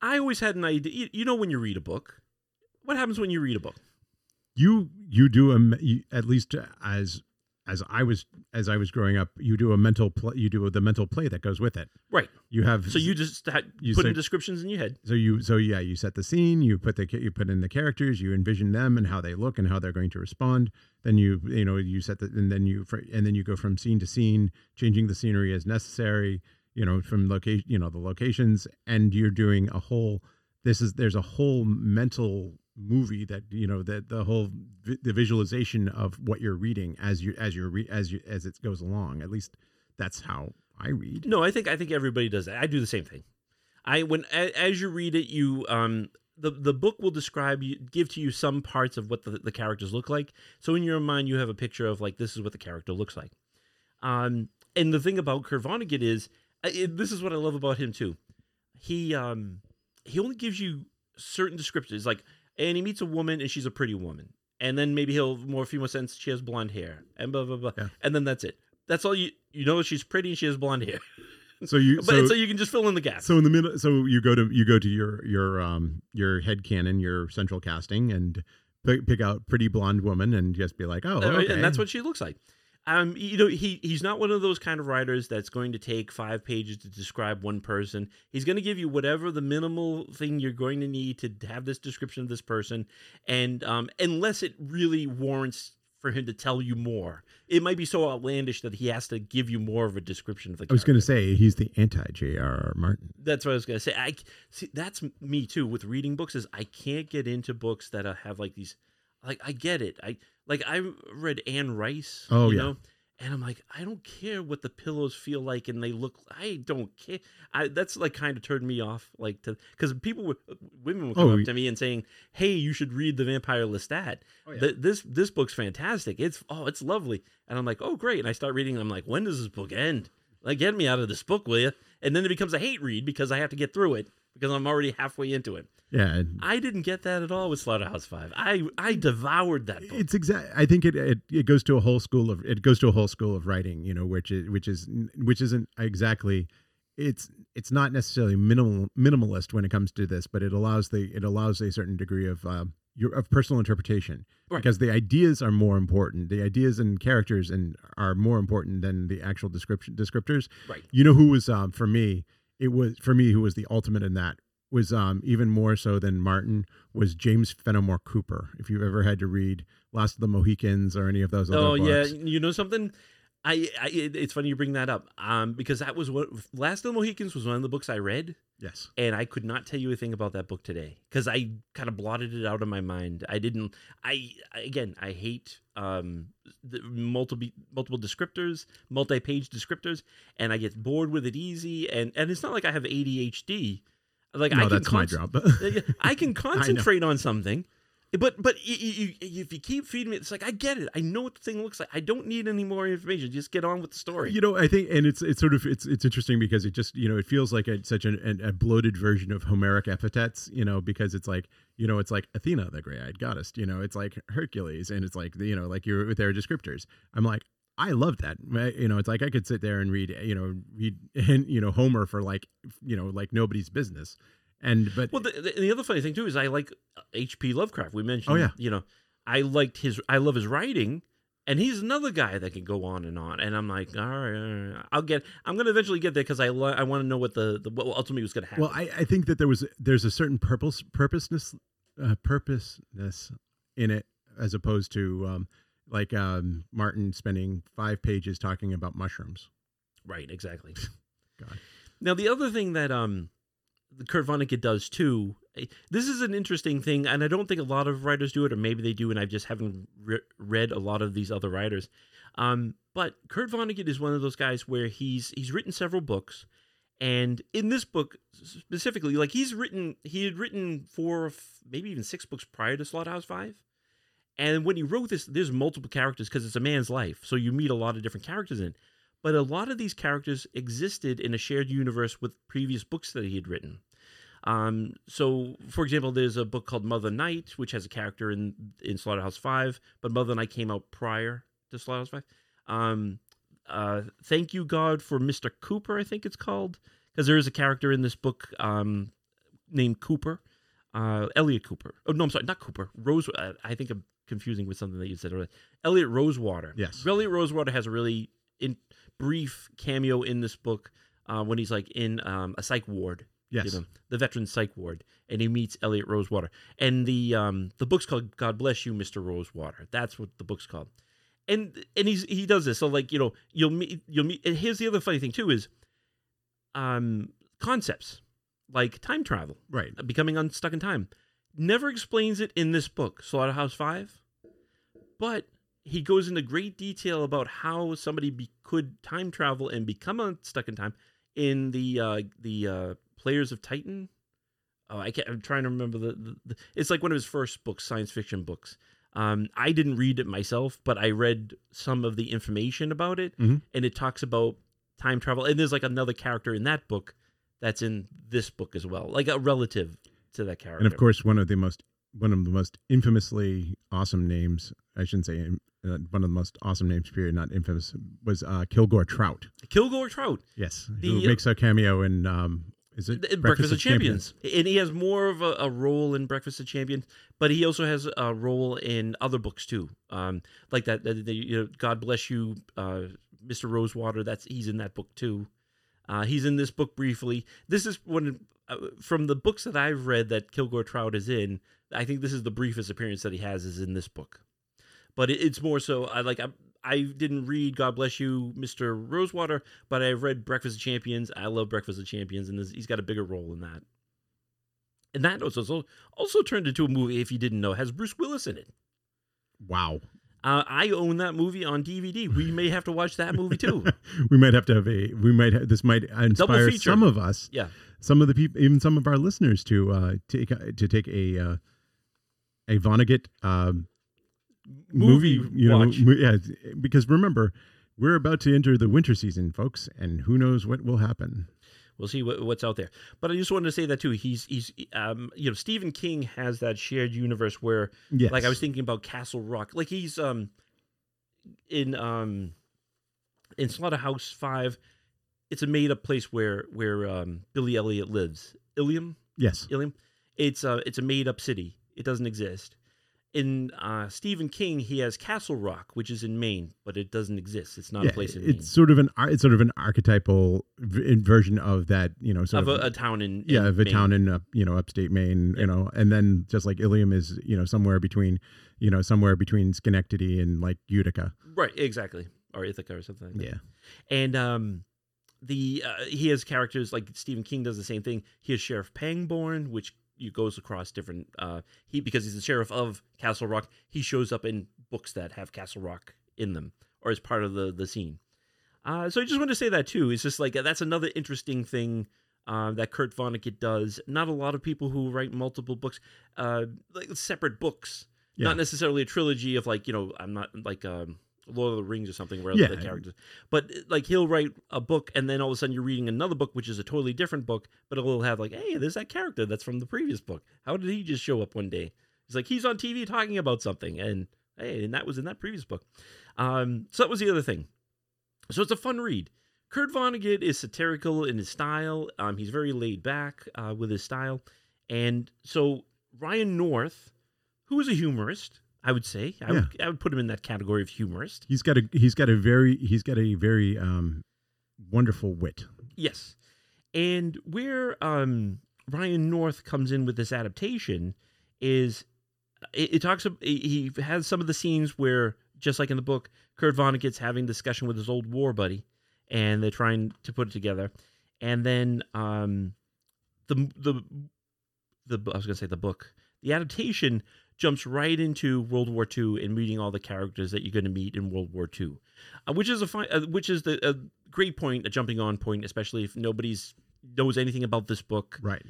I always had an idea. You, know, when you read a book, what happens when you read a book? you you do a you, at least as as I was as I was growing up, you do a mental play. You do the mental play that goes with it. Right. You have So you just had, You put in descriptions in your head. so you so yeah you set the scene. You put the you put in the characters. You envision them and how they look and how they're going to respond. Then you you know you set the and then you and then you go from scene to scene, changing the scenery as necessary. You know from location you know the locations and you're doing a whole. This is there's a whole mental movie that you know that the whole vi- the visualization of what you're reading as you as you're re- as you as it goes along at least that's how i read No, I think I think everybody does that. I do the same thing. I when as you read it, you um the the book will describe you give to you some parts of what the, the characters look like. So in your mind, you have a picture of like this is what the character looks like. Um, and the thing about Kurt Vonnegut is uh, it, this is what I love about him too. He um he only gives you certain descriptions like and he meets a woman and she's a pretty woman. And then maybe he'll more a few more sense she has blonde hair and blah blah blah. Yeah. and then that's it. That's all you you know she's pretty and she has blonde hair. So you but so, so, you can just fill in the gaps. So in the middle so you go to you go to your your um your head canon your central casting and pick, pick out pretty blonde woman and just be like oh okay. and that's what she looks like Um, you know, he he's not one of those kind of writers that's going to take five pages to describe one person. He's going to give you whatever the minimal thing you're going to need to have this description of this person, and um, unless it really warrants for him to tell you more, it might be so outlandish that he has to give you more of a description of the. I was going to say he's the anti J.R.R. Martin. That's what I was gonna say. I see that's me too with reading books. Is I can't get into books that uh, have like these. Like I get it. I like I read Anne Rice. Oh, you yeah. know? And I'm like, I don't care what the pillows feel like, and they look. I don't care. I that's like kind of turned me off. Like to because people would uh, women would come Oh, up to me and saying, "Hey, you should read the Vampire Lestat. Oh, yeah. Th- this this book's fantastic. It's oh, it's lovely." And I'm like, "Oh, great!" And I start reading. I'm like, "When does this book end? Like, get me out of this book, will you?" And then it becomes a hate read because I have to get through it because I'm already halfway into it. Yeah, I didn't get that at all with Slaughterhouse Five. I I devoured that book. it's exact. I think it, it it goes to a whole school of it goes to a whole school of writing. You know, which is which is which isn't exactly. It's it's not necessarily minimal minimalist when it comes to this, but it allows the it allows a certain degree of um, your of personal interpretation Right. because the ideas are more important. The ideas and characters and are more important than the actual description descriptors. Right. You know who was um, for me? It was for me who was the ultimate in that was um, even more so than Martin was James Fenimore Cooper. If you've ever had to read Last of the Mohicans or any of those other Oh yeah, you know something. I, I it- it's funny you bring that up. Um, because that was what Last of the Mohicans was one of the books I read, Yes. and I could not tell you a thing about that book today because I kind of blotted it out of my mind. I didn't. I again, I hate um the multiple multiple descriptors, multi-page descriptors, and I get bored with it easy. And and it's not like I have ADHD. Like I no, can that's my job. I can concentrate on something, but but y- y- y- if you keep feeding me, it's like I get it. I know what the thing looks like. I don't need any more information. Just get on with the story. You know, I think, and it's it's sort of it's it's interesting because it just you know it feels like a, such an, an, a bloated version of Homeric epithets. You know, because it's like you know it's like Athena, the gray-eyed goddess. You know, it's like Hercules, and it's like you know like you're with their descriptors. I'm like. I love that. You know, it's like I could sit there and read, you know, read, you know, Homer for like, you know, like nobody's business. And but well, the, the, the other funny thing too is I like H.P. Lovecraft. We mentioned. Oh, yeah. You know, I liked his. I love his writing. And he's another guy that can go on and on, and I'm like, all right, all right, I'll get. I'm gonna eventually get there because I li- I want to know what the, the what ultimately was gonna happen. Well, I, I think that there was there's a certain purpose purposeness uh, purposeness in it as opposed to um, like um, Martin spending five pages talking about mushrooms. Right, exactly. God. Now the other thing that um the Kurt Vonnegut does too. eh, This is an interesting thing, and I don't think a lot of writers do it, or maybe they do, and I just haven't re- read a lot of these other writers. Um, but Kurt Vonnegut is one of those guys where he's he's written several books, and in this book specifically, like he's written, he had written four, or maybe even six books prior to Slaughterhouse Five. And when he wrote this, there's multiple characters because it's a man's life, so you meet a lot of different characters in. it. But a lot of these characters existed in a shared universe with previous books that he had written. Um, so, for example, there's a book called Mother Night, which has a character in in Slaughterhouse Five, but Mother Night came out prior to Slaughterhouse Five. Um, uh, Thank you God for Mr. Cooper, I think it's called, because there is a character in this book um, named Cooper, uh, Elliot Cooper. Oh no, I'm sorry, not Cooper. Rose. Uh, I think I'm confusing with something that you said earlier. Eliot Rosewater. Yes. Eliot Rosewater has a really in brief cameo in this book uh, when he's like in um, a psych ward Yes. you know, the veteran psych ward, and he meets Eliot Rosewater. And the um the book's called God Bless You, Mr. Rosewater. That's what the book's called. And and he's he does this. So like, you know, you'll meet you'll meet and here's the other funny thing too is um concepts like time travel, Right. becoming unstuck in time. Never explains it in this book, Slaughterhouse Five, but he goes into great detail about how somebody be, could time travel and become stuck in time in the uh, the uh, Players of Titan. Oh, I can't, I'm trying to remember the, the, the. It's like one of his first books, science fiction books. Um, I didn't read it myself, but I read some of the information about it, Mhm. and it talks about time travel. And there's like another character in that book that's in this book as well, like a relative to that character. And of course, one of the most one of the most infamously awesome names. I shouldn't say uh, one of the most awesome names. Period. Not infamous. Was uh, Kilgore Trout. Kilgore Trout. Yes. The- who makes a cameo in um, Is it Th- Breakfast, of Champions. and he has more of a, a role in Breakfast of Champions, but he also has a role in other books too, um, like that. that the, you know, God bless you, uh, Mr. Rosewater. That's he's in that book too. Uh, he's in this book briefly. This is one uh, from the books that I've read that Kilgore Trout is in. I think this is the briefest appearance that he has is in this book, but it, it's more so. I like. I, I didn't read God bless you, Mr. Rosewater, but I've read Breakfast of Champions. I love Breakfast of Champions, and he's got a bigger role in that. And that also also turned into a movie. If you didn't know, has Bruce Willis in it. Wow. Uh, I own that movie on DVD. We may have to watch that movie too. we might have to have a. We might. Have, this might inspire some of us. Yeah. Some of the people, even some of our listeners, to uh, take a- to take a uh, a Vonnegut um, Movie You know, watch. mo- yeah. Because remember, we're about to enter the winter season, folks, and who knows what will happen. We'll see what, what's out there. But I just wanted to say that too. He's he's um you know Stephen King has that shared universe where Yes. like I was thinking about Castle Rock. Like he's um in um in Slaughterhouse Five. It's a made up place where where um Billy Elliot lives. Ilium, Yes. Ilium. It's a it's a made up city. It doesn't exist. In uh, Stephen King, he has Castle Rock, which is in Maine, but it doesn't exist. It's not Yeah, a place in it's Maine. sort of an it's sort of an archetypal v- version of that, you know, sort Of of, a, a town in, yeah, in of a Maine. town in uh, you know upstate Maine, you know, and then just like Ilium is, you know, somewhere between, you know, somewhere between Schenectady and like Utica. Right, exactly. Or Ithaca or something like that. Yeah. And um the uh, he has characters like Stephen King does the same thing. He has Sheriff Pangborn, which you goes across different uh he because he's the sheriff of Castle Rock, he shows up in books that have Castle Rock in them or as part of the the scene. Uh so I just want to say that too. It's just like that's another interesting thing uh, that Kurt Vonnegut does. Not a lot of people who write multiple books, uh, like separate books, Yeah. not necessarily a trilogy of like you know I'm not like um, Lord of the Rings or something where Yeah. the characters, but like he'll write a book and then all of a sudden you're reading another book which is a totally different book, but it'll have like hey there's that character that's from the previous book. How did he just show up one day? He's like he's on TV talking about something and hey and that was in that previous book. Um, so that was the other thing. So it's a fun read. Kurt Vonnegut is satirical in his style. Um, he's very laid back uh, with his style, and so Ryan North, who is a humorist, I would say, I, would, I would put him in that category of humorist. He's got a he's got a very he's got a very um wonderful wit. Yes, and where um, Ryan North comes in with this adaptation is it, it talks. He has some of the scenes where, just like in the book, Kurt Vonnegut's having discussion with his old war buddy, and they're trying to put it together, and then um, the the the I was gonna say the book, the adaptation jumps right into World War II and meeting all the characters that you're going to meet in World War II, uh, which is a fine, uh, which is the a great point, a jumping on point, especially if nobody's knows anything about this book. Right.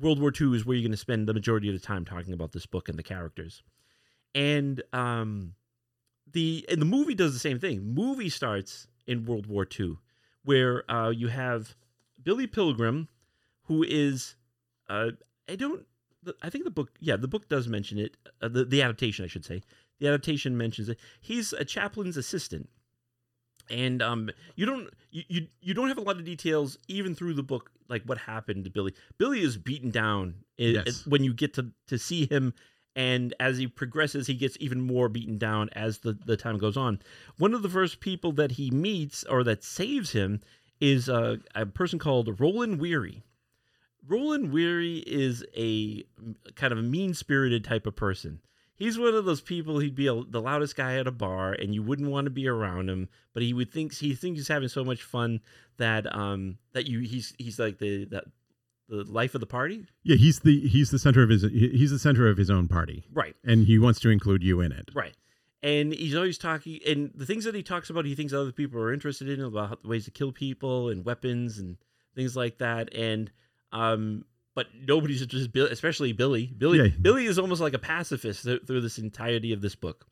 World War II is where you're going to spend the majority of the time talking about this book and the characters. And um, the and the movie does the same thing. Movie starts in World War II, where uh, you have Billy Pilgrim, who is uh, I don't I think the book yeah the book does mention it uh, the the adaptation I should say the adaptation mentions it. He's a chaplain's assistant. And um, you don't you, you you don't have a lot of details even through the book, like what happened to Billy. Billy is beaten down Yes. when you get to to see him, and as he progresses, he gets even more beaten down as the the time goes on. One of the first people that he meets or that saves him is a, a person called Roland Weary. Roland Weary is a kind of a mean spirited type of person. He's one of those people. He'd be a, the loudest guy at a bar, and you wouldn't want to be around him. But he would think he thinks he's having so much fun that um that you he's he's like the the, the life of the party. Yeah, he's the he's the center of his he's the center of his own party, Right, and he wants to include you in it. right. And he's always talking, and the things that he talks about, he thinks other people are interested in about ways to kill people and weapons and things like that. And um, but nobody's just especially Billy. Billy, Yeah. Billy is almost like a pacifist th- through this entirety of this book.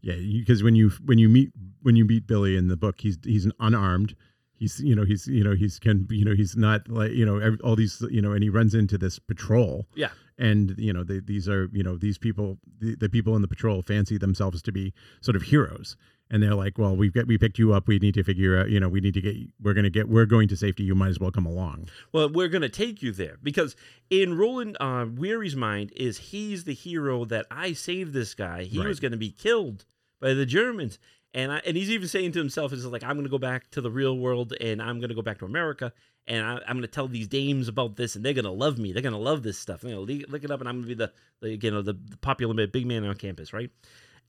Yeah, because when you when you meet when you meet Billy in the book, he's he's an unarmed. He's you know he's you know he's can you know he's not like you know every, all these you know and he runs into this patrol Yeah, and you know they, these are you know these people the, the people in the patrol fancy themselves to be sort of heroes and they're like, "Well, we've got we picked you up. We need to figure out. You know, we need to get. We're gonna get. We're going to safety. You might as well come along." Well, we're going to take you there because in Roland uh, Weary's mind is he's the hero that I saved this guy. He Right. was going to be killed by the Germans. And I, and he's even saying to himself, "Is like I'm going to go back to the real world, and I'm going to go back to America, and I, I'm going to tell these dames about this, and they're going to love me. They're going to love this stuff. They're going to look it up, and I'm going to be the, the you know the, the popular big man on campus, right?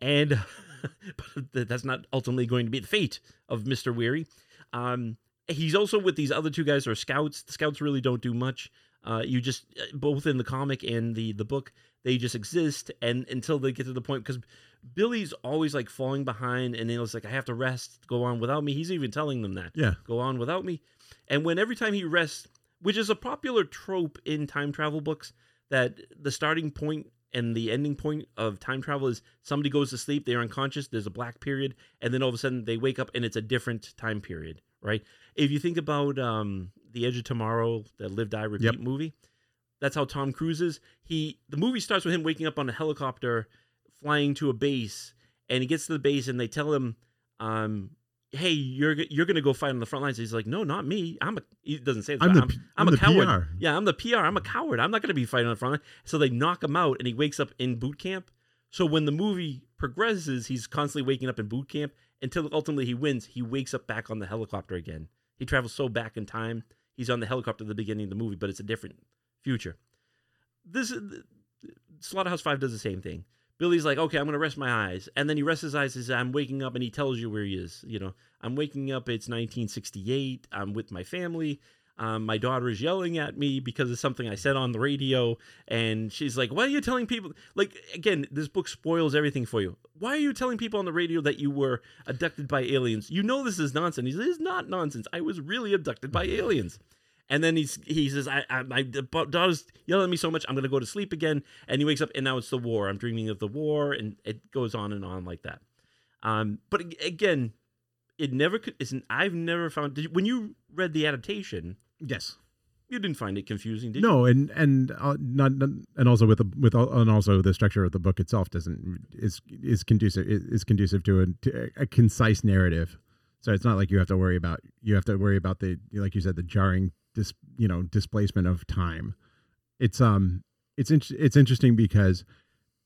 And but that's not ultimately going to be the fate of Mister Weary. Um, he's also with these other two guys who are scouts. The scouts really don't do much. Uh, you just both in the comic and the the book, they just exist, and until they get to the point because Billy's always like falling behind, and he's like, "I have to rest. Go on without me." He's even telling them that. Yeah. Go on without me. And when every time he rests, which is a popular trope in time travel books, that the starting point and the ending point of time travel is somebody goes to sleep, they're unconscious, there's a black period, and then all of a sudden they wake up and it's a different time period, right? If you think about um, The Edge of Tomorrow, the Live Die Repeat Yep. movie, that's how Tom Cruise is. He the movie starts with him waking up on a helicopter, flying to a base, and he gets to the base and they tell him, um, "Hey, you're you're gonna go fight on the front lines." He's like, "No, not me. I'm a." He doesn't say this. I'm the I'm, I'm I'm a coward. PR. Yeah, I'm the PR. I'm a coward. I'm not gonna be fighting on the front line. So they knock him out, and he wakes up in boot camp. So when the movie progresses, he's constantly waking up in boot camp until ultimately he wins. He wakes up back on the helicopter again. He travels so back in time. He's on the helicopter at the beginning of the movie, but it's a different future. This is Slaughterhouse Five does the same thing. Billy's like, okay, I'm gonna rest my eyes, and then he rests his eyes. Says, I'm waking up, and he tells you where he is. You know, I'm waking up. It's 1968. I'm with my family. Um, my daughter is yelling at me because of something I said on the radio, and she's like, "Why are you telling people?" Like again, this book spoils everything for you. Why are you telling people on the radio that you were abducted by aliens? You know this is nonsense. He says, "It's not nonsense. I was really abducted by aliens." And then he's he says, "I, I my daughter's yelling at me so much, I'm gonna go to sleep again." And he wakes up, and now it's the war. I'm dreaming of the war, and it goes on and on like that. Um, but again, it never could. Isn't I've never found did, when you read the adaptation, Yes. you didn't find it confusing, did you? No, and and uh, not, not and also with the with all, and also the structure of the book itself doesn't is is conducive is conducive to a, to a concise narrative. So it's not like you have to worry about you have to worry about the like you said the jarring dis, you know displacement of time. It's um it's in, it's interesting because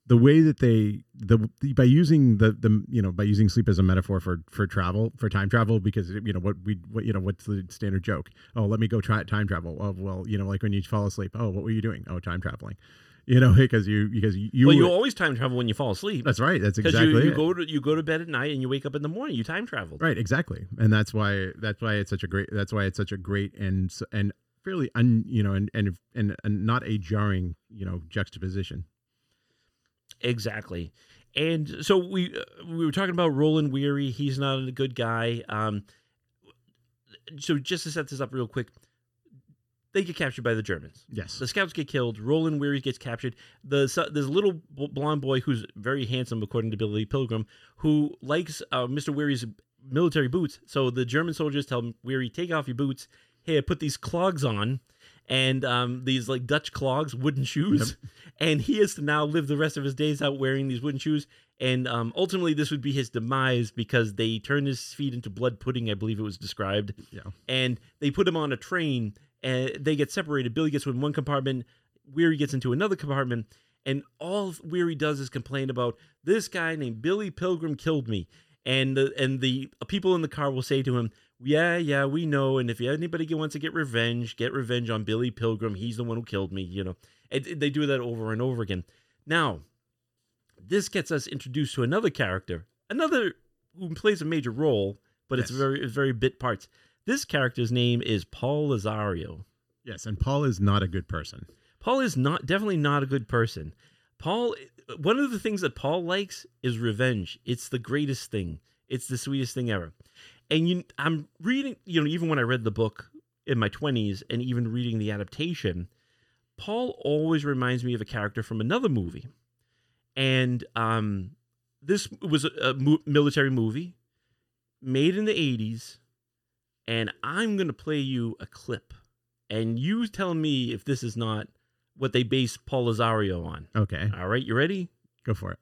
the way that they the, the by using the the you know by using sleep as a metaphor for for travel for time travel because you know what we what you know what's the standard joke? Oh let me go try time travel. Oh well you know like when you fall asleep. Oh what were you doing? Oh time traveling you know because you because you well, you always time travel when you fall asleep. that's right that's exactly you, you it. go to you go to bed at night and you wake up in the morning. You time travel. right exactly and that's why that's why it's such a great that's why it's such a great and and fairly un you know and and and, and not a jarring you know juxtaposition Exactly. And so we uh, we were talking about Roland Weary. He's not a good guy. Um, so just to set this up real quick, they get captured by the Germans. yes The scouts get killed. Roland Weary gets captured. The so- there's a little blonde boy who's very handsome, according to Billy Pilgrim, who likes uh, Mr. Weary's military boots. So the German soldiers tell him, Weary, take off your boots. Here, put these clogs on, and um, these like Dutch clogs, wooden shoes. And he has to now live the rest of his days out wearing these wooden shoes. And um, ultimately, this would be his demise because they turn his feet into blood pudding, I believe it was described yeah and they put him on a train and they get separated. Billy gets in one compartment, Weary gets into another compartment, and all Weary does is complain about this guy named Billy Pilgrim killed me. And the and the people in the car will say to him, "Yeah, yeah, we know. And if anybody wants to get revenge, get revenge on Billy Pilgrim. He's the one who killed me." You know, and they do that over and over again. Now, this gets us introduced to another character, another who plays a major role, but it's very it's very bit parts. This character's name is Paul Lazario. yes and paul is not a good person Paul is not definitely not a good person. Paul one of the things that Paul likes is revenge. It's the greatest thing. It's the sweetest thing ever. And you I'm reading, you know, even when I read the book in my 20s and even reading the adaptation, Paul always reminds me of a character from another movie. And um this was a, a mo- military movie made in the 80s and I'm going to play you a clip and you tell me if this is not what they base Paul Lazario on. okay All right, you ready? go for it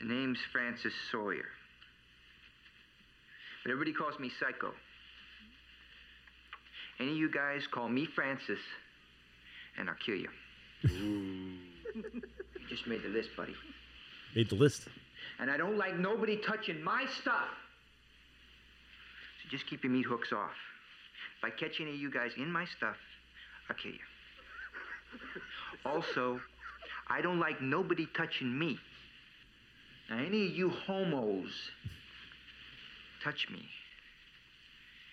The name's Francis Soyer. But everybody calls me Psycho. Any of you guys call me Francis, and I'll kill you. you just made the list, buddy. Made the list. And I don't like nobody touching my stuff. So just keep your meat hooks off. If I catch any of you guys in my stuff, I'll kill you. Also, I don't like nobody touching me. Now, any of you homos touch me,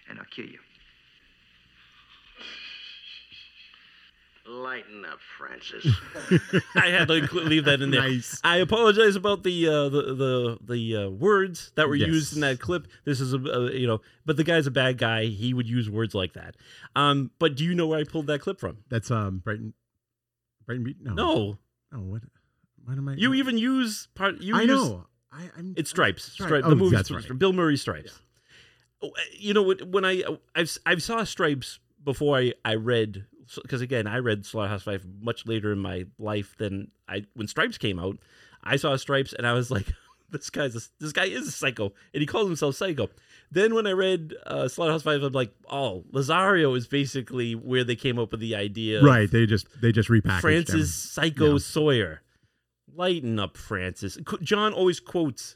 and I'll kill you. Lighten up, Francis. I had to leave that in there. Nice. I apologize about the uh, the the the uh, words that were Yes. used in that clip. This is a, a you know, but the guy's a bad guy. He would use words like that. Um, but do you know where I pulled that clip from? That's um Brighton. Brighton Beat. No. No, Oh, what? What am I? you even use part. You I use, know. I, I'm. It's Stripes. Stripe- Stripe. oh, the movie that's Stripes. right. Bill Murray Stripes. Oh, uh, You know what? When I I've I've saw Stripes before I I read because again I read Slaughterhouse Five much later in my life than I when Stripes came out. I saw Stripes and I was like, this guy's a, this guy is a psycho and he calls himself Psycho. Then when I read uh, Slaughterhouse Five, I'm like, oh, Lazario is basically where they came up with the idea. Right. They just they just repackaged Francis them. Psycho Yeah. Soyer. Lighten up, Francis. Jon always quotes.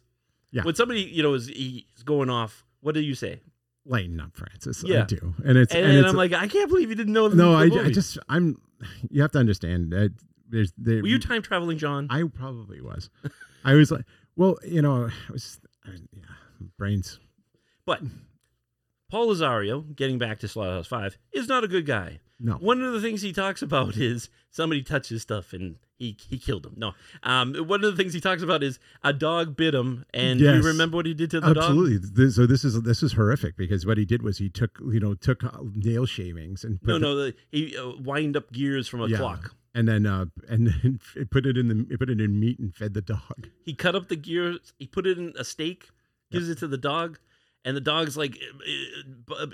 Yeah. When somebody, you know, is he's going off, what do you say? Lighten up, Francis. I do, and it's And, and, then it's I'm like, I can't believe you didn't know. The, no, I, I just I'm. You have to understand that there's there. Were you time traveling, Jon? I probably was. I was like, well, you know, I was I, yeah, brains. but Paul Lazario, getting back to Slaughterhouse Five, is not a good guy. No, One of the things he talks about is somebody touched his stuff and he he killed him. No, um, one of the things he talks about is a dog bit him, and Yes. you remember what he did to the dog? absolutely. So this is this is horrific because what he did was he took you know took uh, nail shavings and put No, no, the, he uh, wind up gears from a yeah, clock. and then uh and then it put it in the it put it in meat and fed the dog. He cut up the gears. He put it in a steak, gives it to the dog, and the dog's like uh, uh, uh,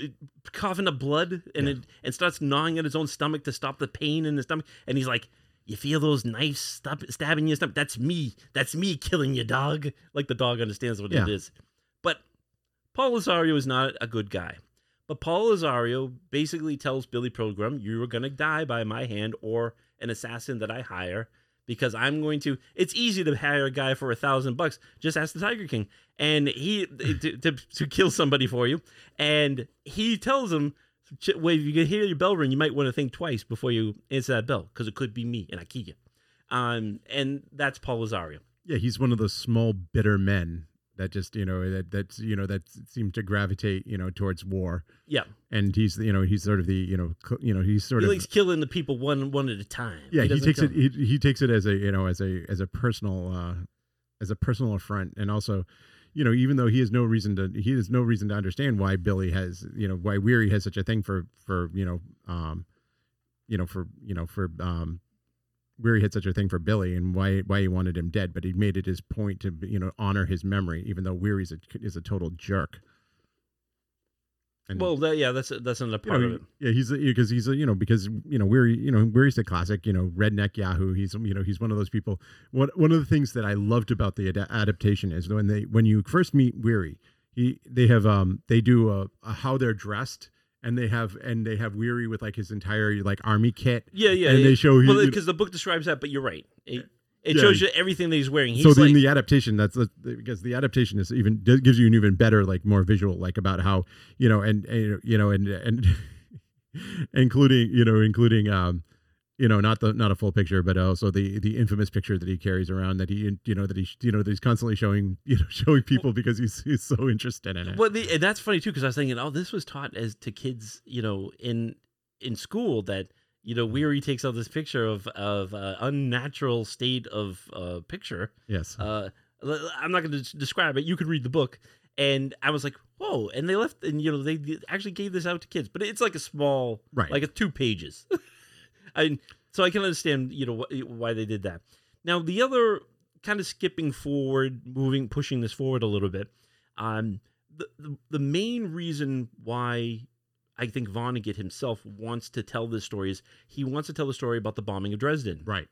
coughing up blood, and it and starts gnawing at his own stomach to stop the pain in his stomach. And he's like, "You feel those knives stab- stabbing your stomach? That's me. That's me killing your dog." Like the dog understands what Yeah. it is. But Paul Lazario is not a good guy. But Paul Lazario basically tells Billy Pilgrim, "You are going to die by my hand or an assassin that I hire." Because I'm going to. It's easy to hire a guy for a thousand bucks. Just ask the Tiger King, and he to, to, to kill somebody for you. And he tells him, "Ch- "Well, if you can hear your bell ring, you might want to think twice before you answer that bell because it could be me, and I kill you." Um, and that's Paul Lazario. Yeah, he's one of those small bitter men that just you know that that's you know that seem to gravitate you know towards war. Yeah, And he's you know he's sort of the you know cl- you know he's sort he of likes killing the people one one at a time. yeah he, doesn't takes it he, he takes it as a you know as a as a personal uh as a personal affront and also you know even though he has no reason to he has no reason to understand why billy has you know why weary has such a thing for for you know um you know for you know for um weary had such a thing for billy and why why he wanted him dead but he made it his point to you know honor his memory even though weary's a, is a total jerk and Well, that, yeah, that's that's another you part know, of it. Yeah, he's because he's a, you know because you know Weary you know Weary's the classic you know redneck Yahoo. He's you know he's one of those people. One one of the things that I loved about the ad- adaptation is when they when you first meet Weary, he they have um they do a, a how they're dressed and they have and they have Weary with like his entire like army kit. Yeah, yeah. and yeah. they show he- well because the book describes that, but you're right. It, it Yeah. shows you everything that he's wearing. He's so like, the adaptation that's because the adaptation is even gives you an even better like more visual like about how you know and, and you know and and including you know including um you know not the not a full picture but also the the infamous picture that he carries around that he you know that he you know that he's constantly showing you know showing people because he's he's so interested in it Well, the, and that's funny too because I was thinking, oh, this was taught as to kids, you know, in in school that you know Weary takes out this picture of of uh, unnatural state of uh, picture. yes Uh, I'm not going to describe it. You could read the book, and I was like, whoa! And they left, and you know, they actually gave this out to kids, but it's like a small, Right. like a two pages. I so I can understand, you know, wh- why they did that. Now the other kind of skipping forward, moving, pushing this forward a little bit. Um, the the, the main reason why I think Vonnegut himself wants to tell this story is he wants to tell the story about the bombing of Dresden. right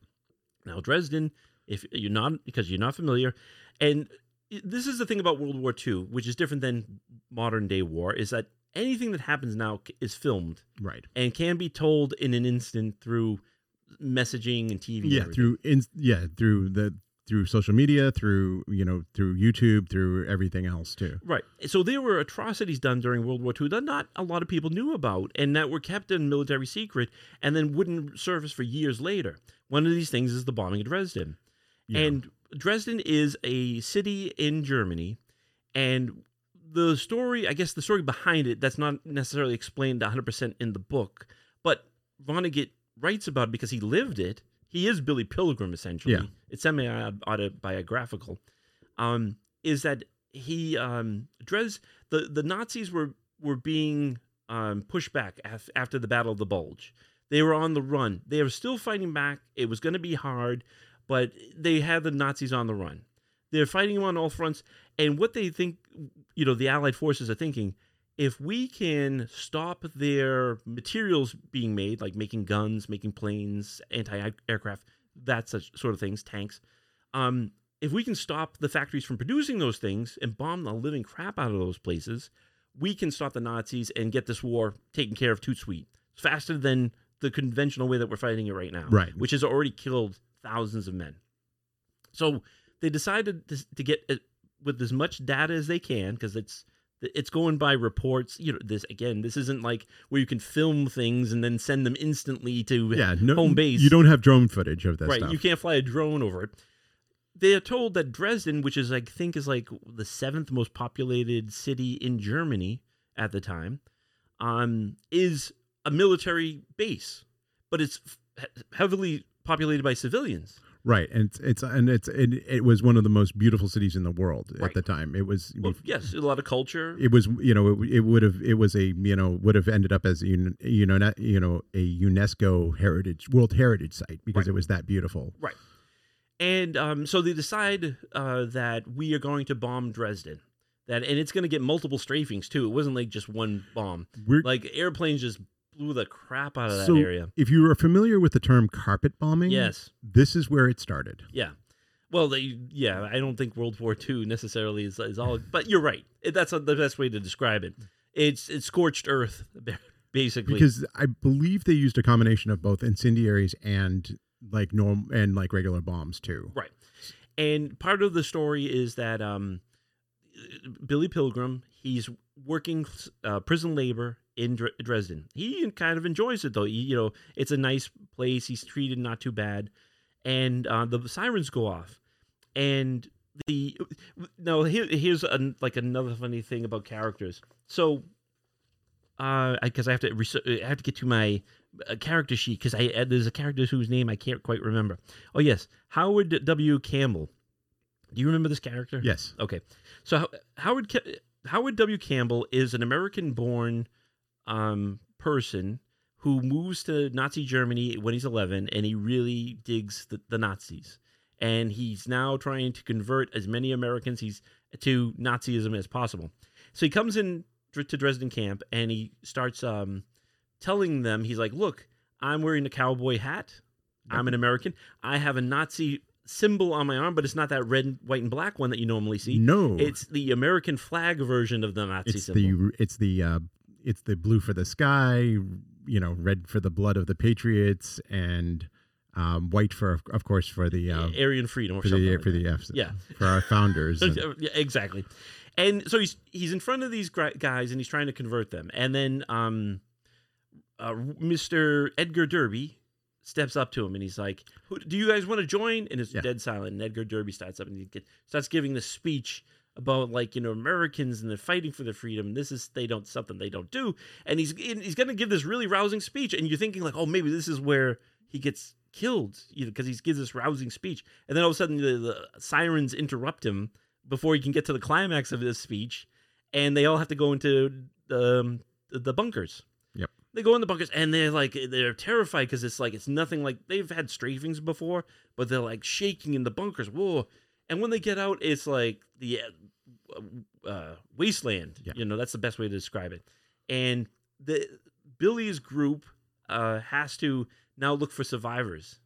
Now, Dresden, if you're not, because you're not familiar, and this is the thing about World War II, which is different than modern day war is that anything that happens now is filmed Right. and can be told in an instant through messaging and TV. Yeah, everything. through in, yeah, through the through social media, through you know, through YouTube, through everything else too. Right. So there were atrocities done during World War II that not a lot of people knew about and that were kept in military secret and then wouldn't surface for years later. One of these things is the bombing of Dresden. Yeah. And Dresden is a city in Germany. And the story, I guess the story behind it, that's not necessarily explained 100% in the book, but Vonnegut writes about it because he lived it. He is Billy Pilgrim, essentially. Yeah. It's semi autobiographical. Um, is that he um Dres the the Nazis were were being um pushed back af- after the Battle of the Bulge. They were on the run. They were still fighting back. It was going to be hard, but they had the Nazis on the run. They're fighting them on all fronts, and what they think, you know, the Allied forces are thinking, if we can stop their materials being made, like making guns, making planes, anti-aircraft, that such sort of things, tanks, um, if we can stop the factories from producing those things and bomb the living crap out of those places, we can stop the Nazis and get this war taken care of too sweet. It's faster than the conventional way that we're fighting it right now, Right. Which has already killed thousands of men. So they decided to, to get it with as much data as they can because it's it's going by reports. You know, this again, this isn't like where you can film things and then send them instantly to Yeah, no, home base. You don't have drone footage of this right. stuff. You can't fly a drone over it. They are told that Dresden, which is I think is like the seventh most populated city in Germany at the time, um, is a military base, but it's heavily populated by civilians. Right, and it's, it's and it's it, it was one of the most beautiful cities in the world Right. at the time. It was Well, yes, a lot of culture. it was you know it, it would have it was a you know would have ended up as a, you know not, you know a UNESCO heritage World Heritage site because Right. it was that beautiful. Right. And um, so they decide uh, that we are going to bomb Dresden. That and it's going to get multiple strafings too. It wasn't like just one bomb. We're, Like airplanes just blew the crap out of that so area. if you are familiar with the term carpet bombing, Yes. this is where it started. Yeah. Well, they, yeah, I don't think World War II necessarily is, is all, but you're right. That's the best way to describe it. It's it's scorched earth, basically. because I believe they used a combination of both incendiaries and like norm and like regular bombs too. Right. And part of the story is that um, Billy Pilgrim, he's working uh, prison labor in Dresden. He kind of enjoys it though. He, you know, it's a nice place. He's treated not too bad. And uh, the sirens go off, and the no here, here's an, like another funny thing about characters. So, uh, because I have to research, I have to get to my uh, character sheet because I uh, there's a character whose name I can't quite remember. Oh yes, Howard W. Campbell. Do you remember this character? Yes. Okay, so How- Howard Howard W. Campbell is an American-born um, person who moves to Nazi Germany when he's 11, and he really digs the, the Nazis. And he's now trying to convert as many Americans he's to Nazism as possible. So he comes in to Dresden camp and he starts um, telling them, he's like, "Look, I'm wearing a cowboy hat. I'm an American. I have a Nazi symbol on my arm, but it's not that red, white, and black one that you normally see. No. It's the American flag version of the Nazi it's symbol. the it's the uh it's the blue for the sky, you know, red for the blood of the patriots and um white for of course for the uh, Aryan freedom or for something. the like for that. the Fs, Yeah. for our founders. and- yeah, exactly. And so he's he's in front of these guys and he's trying to convert them. And then um, uh, Mr. Edgar Derby steps up to him and he's like, "Who- "Do you guys want to join?" And it's Yeah. dead silent. And Edgar Derby starts up and he starts giving the speech about like you know Americans and they're fighting for their freedom. This is they don't something they don't do. And he's and he's going to give this really rousing speech. And you're thinking like, oh, maybe this is where he gets killed, you know, because he gives this rousing speech. And then all of a sudden the, the sirens interrupt him before he can get to the climax of his speech, and they all have to go into the um, the bunkers. Yep. They go in the bunkers and they're like they're terrified because it's like it's nothing like they've had strafings before, but they're like shaking in the bunkers. Whoa! And when they get out, it's like the uh, uh, wasteland. Yeah. You know, that's the best way to describe it. And the Billy's group uh, has to now look for survivors.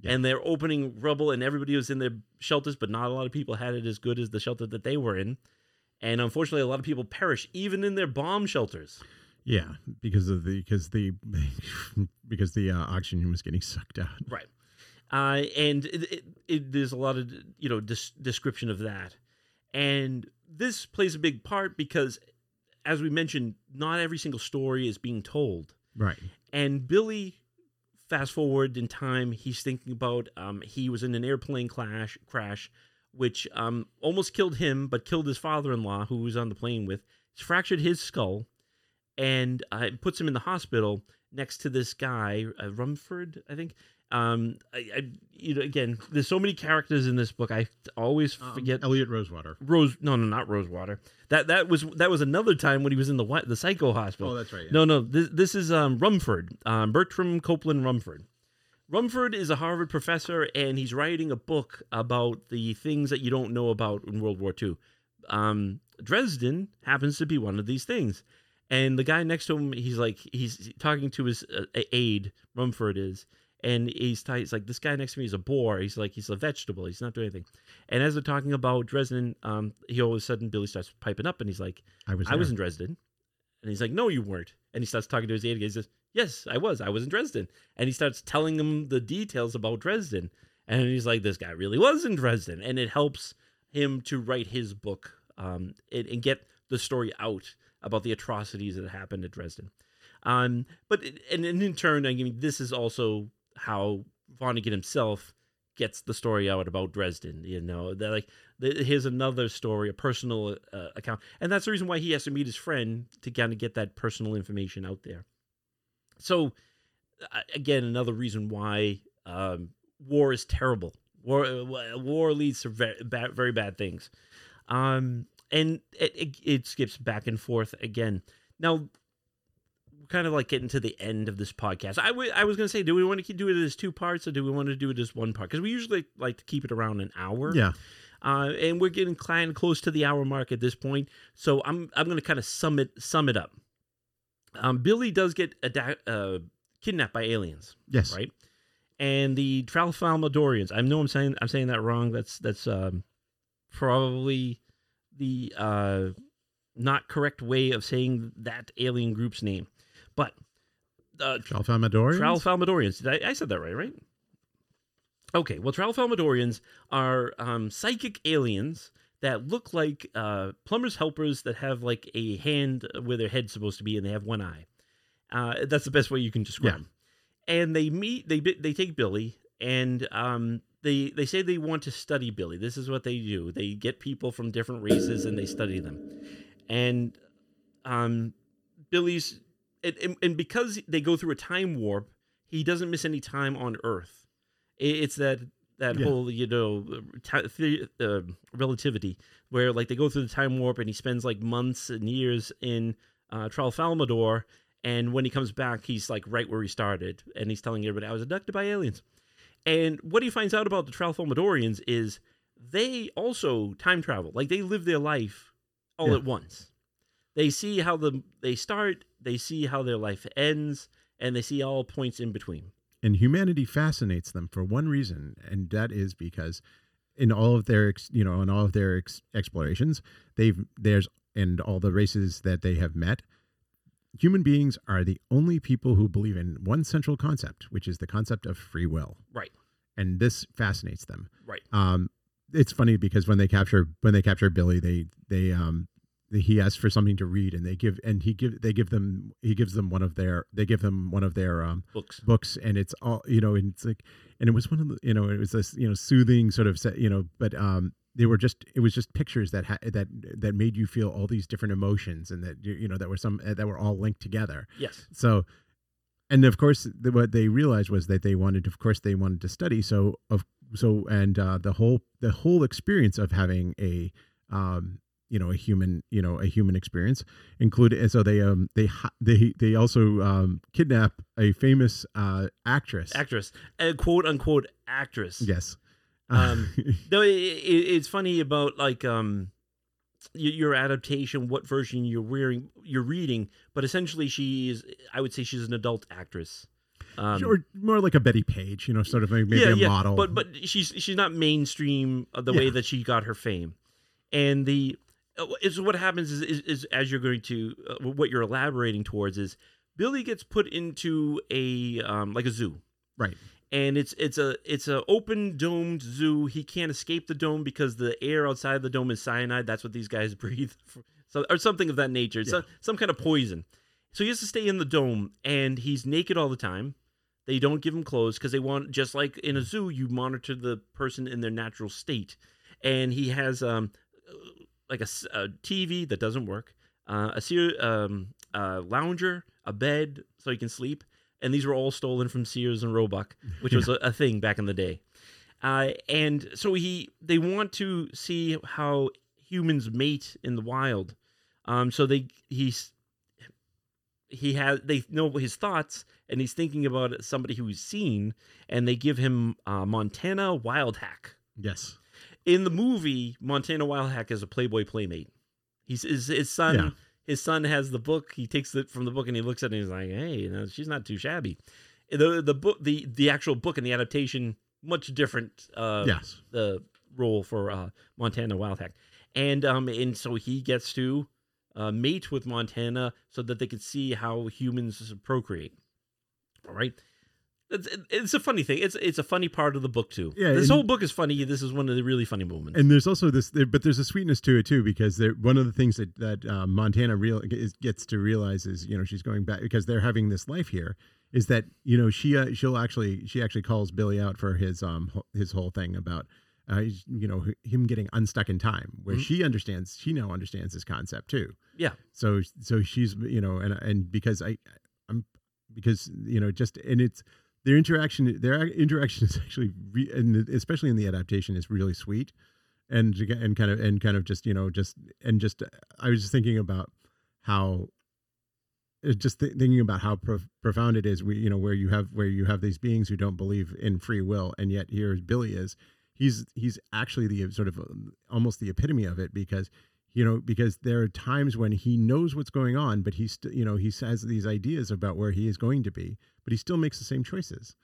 Yeah. And they're opening rubble, and everybody was in their shelters, but not a lot of people had it as good as the shelter that they were in. and unfortunately, a lot of people perish even in their bomb shelters. Yeah, because of the because the because the uh, oxygen was getting sucked out. Right. Uh, and it, it, it, there's a lot of you know dis- description of that, and this plays a big part because, as we mentioned, not every single story is being told. Right. And Billy, fast forward in time, he's thinking about um, he was in an airplane clash crash, which um, almost killed him, but killed his father-in-law, who was on the plane with. It's fractured his skull, and uh, puts him in the hospital next to this guy, uh, Rumford, I think. Um, I, I, you know, again, there's so many characters in this book. I always forget. Eliot Rosewater. Rose, no, no, not Rosewater. That that was that was another time when he was in the the psycho hospital. Oh, that's right. yeah. No, no, this this is um, Rumford, um, Bertram Copeland Rumford. Rumford is a Harvard professor, and he's writing a book about the things that you don't know about in World War II. Um, Dresden happens to be one of these things, and the guy next to him, he's like, he's talking to his uh, aide, Rumford is, and he's, t- he's like, this guy next to me is a bore. He's like, he's a vegetable. He's not doing anything. And as they're talking about Dresden, um, he all of a sudden Billy starts piping up, and he's like, I was. I was in Dresden. And he's like, No, you weren't. And he starts talking to his aide. He says, Yes, I was. I was in Dresden. And he starts telling him the details about Dresden. And he's like, This guy really was in Dresden. And it helps him to write his book um, and, and get the story out about the atrocities that happened at Dresden. Um, but it- and, and in turn, I mean, this is also how Vonnegut himself gets the story out about Dresden. You know, that like here's another story, a personal uh, account, and that's the reason why he has to meet his friend to kind of get that personal information out there. So, uh, again, another reason why um, war is terrible. War uh, war leads to very bad, very bad things, um, and it, it it skips back and forth again. Now, kind of like getting to the end of this podcast. I I was going to say, do we want to do it as two parts or do we want to do it as one part? Because we usually like to keep it around an hour. Yeah. Uh, and we're getting kind of close to the hour mark at this point. So I'm I'm going to kind of sum it sum it up. Um, Billy does get ada- uh, kidnapped by aliens, Yes. right? And the Tralfalmadorians. I know I'm saying I'm saying that wrong. That's that's um, probably the uh, not correct way of saying that alien group's name. But uh? Tralfalmadorians. Did I, I said that right, right? Okay, well, Tralfalmadorians are um, psychic aliens that look like uh, plumber's helpers that have like a hand where their head's supposed to be and they have one eye. Uh, that's the best way you can describe. Yeah. them. And they meet. They they take Billy and um, they they say they want to study Billy. This is what they do. They get people from different races and they study them. And um, Billy's and, and, and because they go through a time warp, he doesn't miss any time on Earth. It's that that Yeah. whole you know the, uh, relativity where like they go through the time warp and he spends like months and years in uh, Tralfalmador, and when he comes back, he's like right where he started, and he's telling everybody I was abducted by aliens. And what he finds out about the Tralfalmadorians is they also time travel, like they live their life all Yeah. at once. They see how the they start, they see how their life ends, and they see all points in between. and humanity fascinates them for one reason, and that is because in all of their you know in all of their ex- explorations, they've there's and all the races that they have met, human beings are the only people who believe in one central concept, which is the concept of free will, Right, and this fascinates them. right, Um, it's funny because when they capture when they capture Billy, they they um he asks for something to read, and they give and he give they give them he gives them one of their they give them one of their um books. books and it's all you know and it's like and it was one of the you know it was this you know soothing sort of set you know but um they were just it was just pictures that ha- that that made you feel all these different emotions and that you you know that were some that were all linked together. Yes, so and of course the, what they realized was that they wanted of course they wanted to study. So of so and uh the whole the whole experience of having a um you know a human you know a human experience included and so they um they they they also um kidnap a famous uh actress actress, a quote unquote actress. yes Um, No, it, it, it's funny about like um your adaptation, what version you're wearing, you're reading, but essentially she is. I would say she's an adult actress. Um, or more like a Bettie Page, you know, sort of maybe yeah, a yeah, model. but but she's she's not mainstream the way that she got her fame, and the uh, is what happens is, is, is as you're going to uh, what you're elaborating towards is Billy gets put into a um, like a zoo, Right. and it's it's a it's a open domed zoo. He can't escape the dome because the air outside the dome is cyanide. That's what these guys breathe, so or something of that nature. It's some, some kind of poison. So he has to stay in the dome, and he's naked all the time. They don't give him clothes because they want just like in a zoo, you monitor the person in their natural state, and he has um like a, a TV that doesn't work, uh, a Sear, um, a lounger, a bed so he can sleep, and these were all stolen from Sears and Roebuck, which was a, a thing back in the day. Uh, and so he they want to see how humans mate in the wild. Um, so they he's he has they know his thoughts and he's thinking about somebody who's seen and they give him uh, Montana Wildhack Yes. In the movie, Montana Wildhack is a Playboy playmate. He's his, his son. Yeah. His son has the book. He takes it from the book and he looks at it and he's like, "Hey, you know, she's not too shabby." The the book, the the actual book and the adaptation, much different. Uh, yes. the role for uh, Montana Wildhack, and um, and so he gets to uh, mate with Montana so that they could see how humans procreate. All right. It's, it's a funny thing. It's it's a funny part of the book too. Yeah, this whole book is funny. This is one of the really funny moments. And there's also this, there, but there's a sweetness to it too, because there, one of the things that that uh, Montana real is, gets to realize is, you know, she's going back because they're having this life here. Is that you know she uh, she'll actually she actually calls Billy out for his um his whole thing about uh, you know him getting unstuck in time, where Mhm. she understands she now understands this concept too. Yeah. So so she's you know and and because I I'm because you know just and it's their interaction their interaction is actually re, and especially in the adaptation is really sweet. And and kind of and kind of just you know just and just I was just thinking about how uh, just th- thinking about how prof- profound it is we you know where you have where you have these beings who don't believe in free will and yet here Billy is. He's he's actually the sort of um, almost the epitome of it because you know because there are times when he knows what's going on but he's st- you know he has these ideas about where he is going to be but he still makes the same choices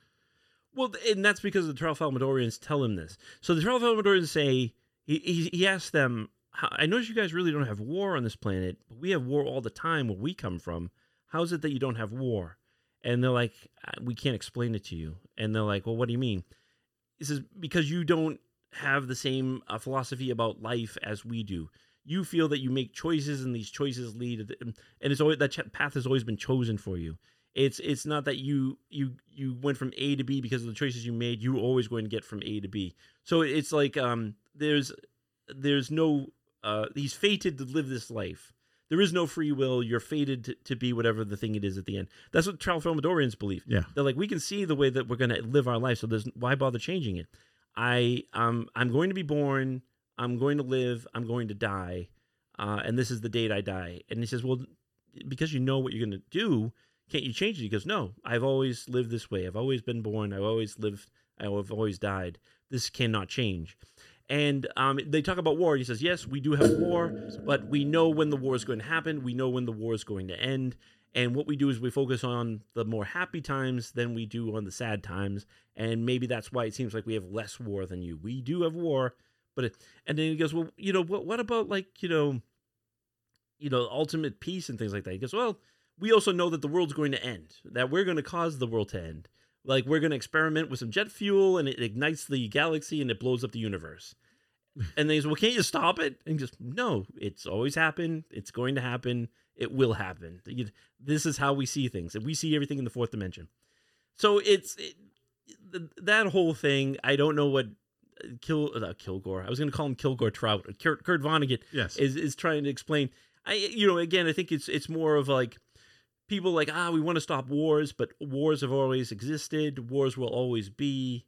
Well, and that's because the Tralfalmadorians tell him this. So the Tralfalmadorians say he he, he asks them, "I notice you guys really don't have war on this planet, but we have war all the time where we come from. How is it that you don't have war?" And they're like, "Uh, "We can't explain it to you." And they're like, "Well, what do you mean?" He says, "Because you don't have the same uh, philosophy about life as we do. You feel that you make choices, and these choices lead, and it's always that ch- path has always been chosen for you." it's it's not that you you you went from A to B because of the choices you made. You were always going to get from A to B. So it's like um there's there's no uh he's fated to live this life. There is no free will. You're fated to, to be whatever the thing it is at the end. That's what Tralfalmadorians believe. yeah They're like, we can see the way that we're going to live our life, so there's why bother changing it? I um I'm going to be born. I'm going to live. I'm going to die, uh, and this is the date I die. And he says, well, because you know what you're going to do, can't you change it? He goes, no. I've always lived this way. I've always been born. I've always lived. I've always died. This cannot change. And um, they talk about war. He says, yes, we do have war, but we know when the war is going to happen. We know when the war is going to end. And what we do is we focus on the more happy times than we do on the sad times. And maybe that's why it seems like we have less war than you. We do have war, but it, and then he goes, well, you know, what what about like you know, you know, ultimate peace and things like that? He goes, well, we also know that the world's going to end. That we're going to cause the world to end. Like we're going to experiment with some jet fuel, and it ignites the galaxy, and it blows up the universe. And then he says, well, can't you stop it? And just no, it's always happened. It's going to happen. It will happen. This is how we see things, and we see everything in the fourth dimension. So it's it, that whole thing. I don't know what Kill uh, Kilgore. I was going to call him Kilgore Trout. Kurt, Kurt Vonnegut yes is is trying to explain. I you know again I think it's it's more of like people like ah we want to stop wars, but wars have always existed. Wars will always be.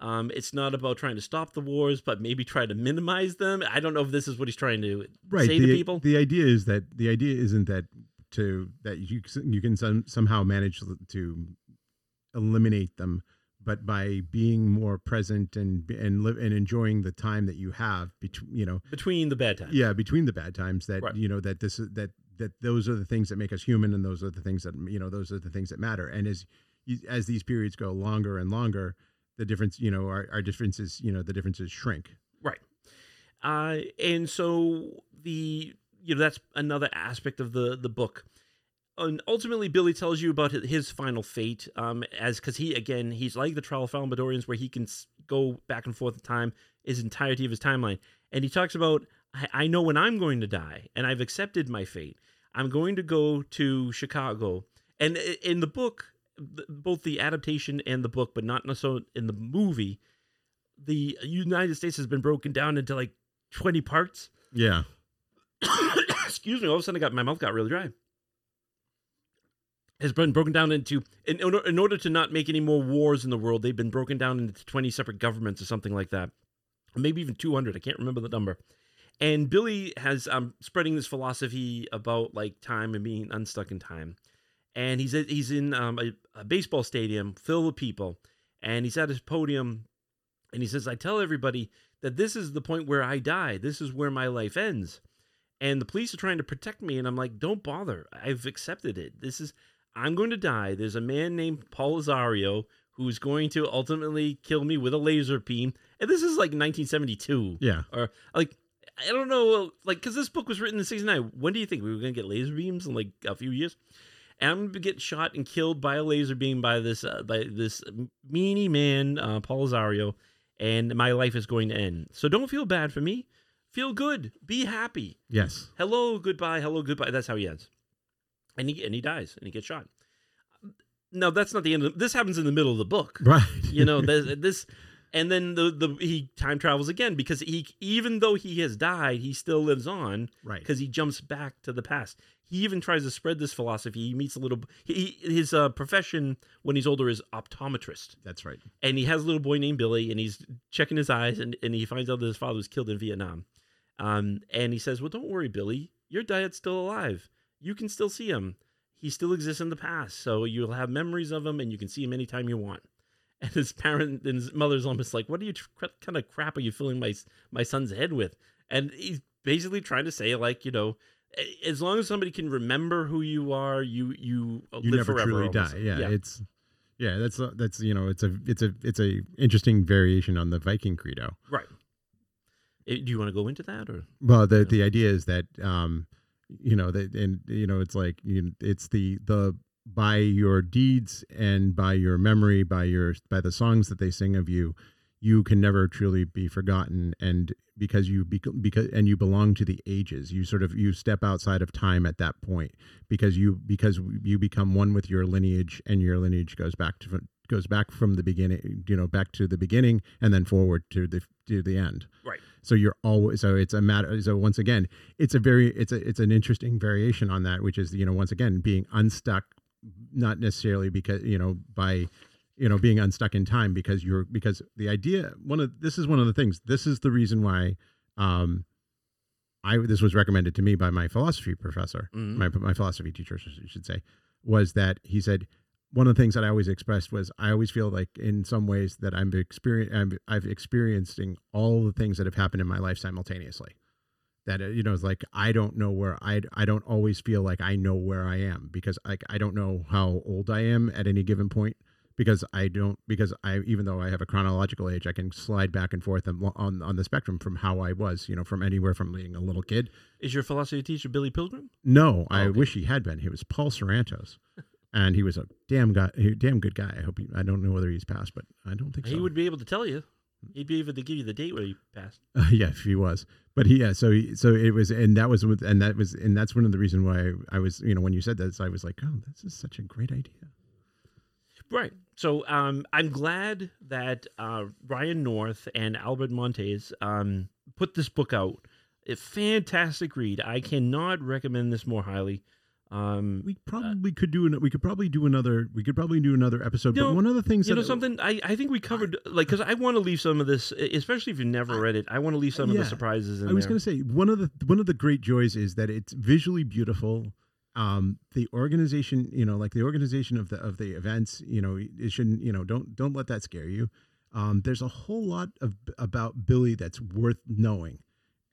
Um, it's not about trying to stop the wars, but maybe try to minimize them. I don't know if this is what he's trying to right say the, to people. the idea is that the idea isn't that to that you you can some, somehow manage to eliminate them but by being more present and and live and enjoying the time that you have between you know between the bad times. yeah between the bad times that Right. you know that this is that that those are the things that make us human and those are the things that you know those are the things that matter and as as these periods go longer and longer the difference you know our, our differences you know the differences shrink Right. Uh, and so the you know that's another aspect of the the book. And ultimately, Billy tells you about his final fate, um, as because he again he's like the trial of Falmadorians, where he can go back and forth in time, his entirety of his timeline, and he talks about I, I know when I'm going to die, and I've accepted my fate. I'm going to go to Chicago, and in the book, both the adaptation and the book, but not necessarily in the movie, the United States has been broken down into like 20 parts. Yeah. Excuse me. All of a sudden, I got my mouth got really dry. Has been broken down into in, in order- to not make any more wars in the world. They've been broken down into 20 separate governments or something like that, maybe even 200. I can't remember the number. And Billy has um spreading this philosophy about like time and being unstuck in time. And he's he's in um, a, a baseball stadium filled with people, and he's at his podium, and he says, "I tell everybody that this is the point where I die. This is where my life ends." And the police are trying to protect me, and I'm like, "Don't bother. I've accepted it. This is I'm going to die. There's a man named Paul Azario who's going to ultimately kill me with a laser beam, and this is like 1972 Yeah. or like I don't know, like because this book was written in '69. When do you think we were gonna get laser beams in like a few years? And I'm gonna get shot and killed by a laser beam by this uh, by this meanie man, uh, Paul Azario, and my life is going to end. So don't feel bad for me. Feel good. Be happy. Yes. Hello, goodbye. Hello, goodbye. That's how he ends. And he and he dies and he gets shot. No, that's not the end. Of, this happens in the middle of the book Right. you know this, this and then the the he time travels again because he even though he has died he still lives on Right. because he jumps back to the past he even tries to spread this philosophy he meets a little he, his uh, profession when he's older is optometrist That's right. and he has a little boy named billy and he's checking his eyes and, and he finds out that his father was killed in vietnam um, and he says well don't worry billy your dad's still alive you can still see him he still exists in the past so you'll have memories of him and you can see him anytime you want and his parent and his mother's almost like, "What are you? What kind of crap are you filling my my son's head with?" And he's basically trying to say, like, you know, as long as somebody can remember who you are, you you, You live never forever. truly almost. die. Yeah, It's yeah. That's uh, that's you know it's a it's a it's a interesting variation on the Viking credo. right. Eh, Do you want to go into that or? Well, the the idea is that um, you know that and you know it's like you, it's the the by your deeds and by your memory by your by the songs that they sing of you you can never truly be forgotten and because you bec- because and you belong to the ages you sort of you step outside of time at that point because you because you become one with your lineage and your lineage goes back to goes back from the beginning you know back to the beginning and then forward to the to the end Right. So you're always so it's a matter so once again it's a very it's a it's an interesting variation on that which is you know once again being unstuck not necessarily because you know by you know being unstuck in time because you're because the idea one of this is one of the things this is the reason why um i this was recommended to me by my philosophy professor Mhm. my my philosophy teacher I should say was that he said one of the things that I always expressed was I always feel like in some ways that I'm experience I'm I've experiencing all the things that have happened in my life simultaneously. That uh, you know, it's like I don't know where I I don't always feel like I know where I am because like I don't know how old I am at any given point because I don't because I even though I have a chronological age I can slide back and forth on on, on the spectrum from how I was you know from anywhere from being a little kid. Is your philosophy teacher Billy Pilgrim? No, I okay. wish he had been. He was Paul Sorrentos. And he was a damn guy, damn good guy. I hope he, I don't know whether he's passed, but I don't think so. He would be able to tell you. He'd be able to give you the date where he passed. Uh, yeah, if he was. But he, yeah, so he, so it was, and that was, with, and that was, and that's one of the reason why I was, you know, when you said that, I was like, oh, this is such a great idea. Right. So um, I'm glad that uh, Ryan North and Albert Monteys um, put this book out. A fantastic read. I cannot recommend this more highly. Um, We probably could do, an, we could probably do another, we could probably do another episode. But know- one of the things you know something? I, I think we covered like because I want to leave some of this, especially if you've never read it. I want to leave some of the surprises in I was going to say one of the one of the great joys is that it's visually beautiful. Um, the organization, you know, like the organization of the of the events, you know, it shouldn't, you know, don't don't let that scare you. Um, there's a whole lot of about Billy that's worth knowing,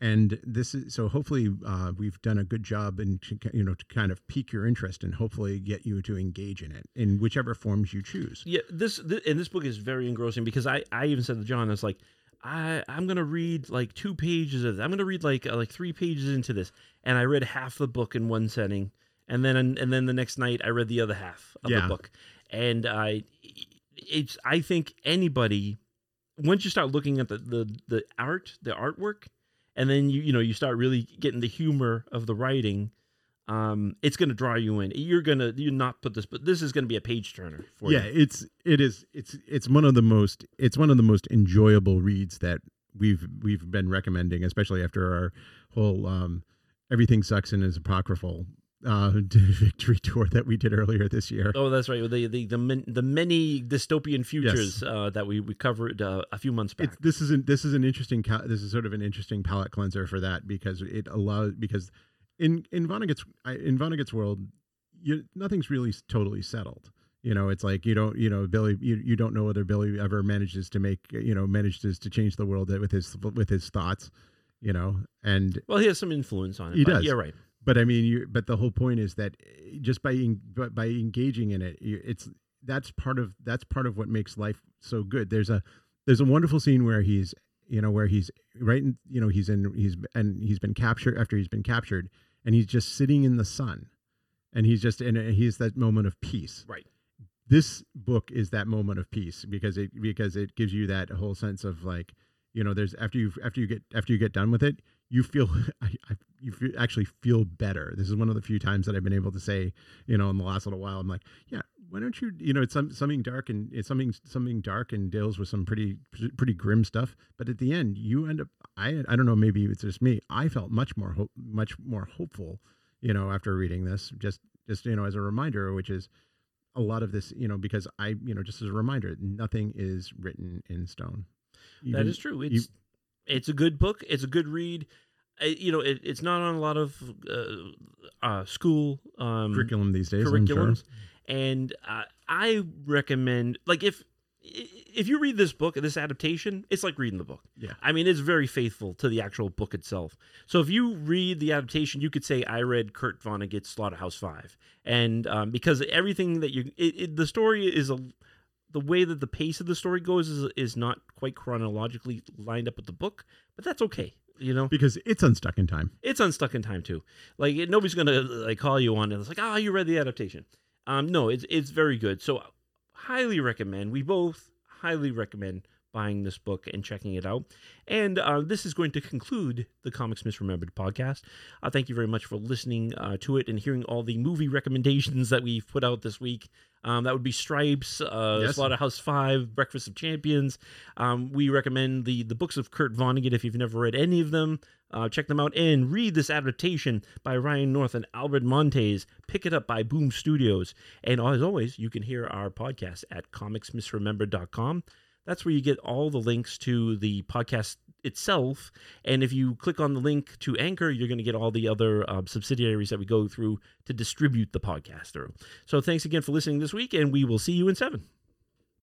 and this is so. Hopefully, uh, we've done a good job in to, you know to kind of pique your interest and hopefully get you to engage in it in whichever forms you choose. Yeah, this, th and this book is very engrossing because I I even said to Jon, it's like I I'm gonna read like two pages of. I'm gonna read like uh, like three pages into this, and I read half the book in one setting, and then and then the next night I read the other half of Yeah. the book, and I it's I think anybody once you start looking at the the the art the artwork, and then you you know you start really getting the humor of the writing. Um, it's gonna draw you in. You're gonna you not put this, but this is gonna be a page turner for yeah, you. it's it is it's it's one of the most it's one of the most enjoyable reads that we've we've been recommending, especially after our whole um, everything sucks and is apocryphal uh, victory tour that we did earlier this year. Oh, that's right. The the the, min- the many dystopian futures uh, that we we covered uh, a few months back. It's, this is an, this is an interesting this is sort of an interesting palate cleanser for that because it allows because in in Vonnegut's in Vonnegut's world you nothing's really totally settled you know it's like you don't you know Billy you, you don't know whether Billy ever manages to make you know manages to change the world with his with his thoughts you know and well, he has some influence on it. He does. Yeah, right. But I mean, you. But the whole point is that eh, just by by engaging in it, it's that's part of that's part of what makes life so good. There's a there's a wonderful scene where he's you know where he's right in you know he's in he's and he's been captured after he's been captured and he's just sitting in the sun and he's just in a, he's that moment of peace. Right. This book is that moment of peace because it because it gives you that whole sense of like you know there's after you after you get after you get done with it you feel I, I, you feel, actually feel better. This is one of the few times that I've been able to say, you know, in the last little while, I'm like, yeah, why don't you, you know, it's some, something dark and it's something something dark and deals with some pretty pretty grim stuff. But at the end, you end up, I I don't know, maybe it's just me. I felt much more hope, much more hopeful, you know, after reading this. Just just you know, as a reminder, which is a lot of this, you know, because I, you know, just as a reminder, nothing is written in stone. that Even- is true. It's it's a good book. It's a good read. Uh, you know, it, it's not on a lot of uh, uh, school um, curriculum these days. I'm sure. curriculums, and uh, I recommend like if if you read this book, this adaptation, it's like reading the book. Yeah. I mean, it's very faithful to the actual book itself. So if you read the adaptation, you could say I read Kurt Vonnegut's Slaughterhouse Five, and um, because everything that you, it, it, the story is a, the way that the pace of the story goes is is not quite chronologically lined up with the book, but that's okay. You know, because it's unstuck in time. it's unstuck in time too. Like it, nobody's gonna like call you on it. It's like, ah, you read the adaptation. Um, no, it's it's very good. So highly recommend. We both highly recommend buying this book and checking it out. And uh, this is going to conclude the Comics Misremembered podcast. Uh, thank you very much for listening uh, to it and hearing all the movie recommendations that we've put out this week. Um, that would be Stripes, uh, Yes. Slaughterhouse Five, Breakfast of Champions. Um, we recommend the the books of Kurt Vonnegut if you've never read any of them. Uh, check them out and read this adaptation by Ryan North and Albert Monteys. Pick it up by Boom Studios. And as always, you can hear our podcast at comicsmisremembered.com. That's where you get all the links to the podcast itself. And if you click on the link to Anchor, you're going to get all the other uh, subsidiaries that we go through to distribute the podcast through. So thanks again for listening this week, and we will see you in seven.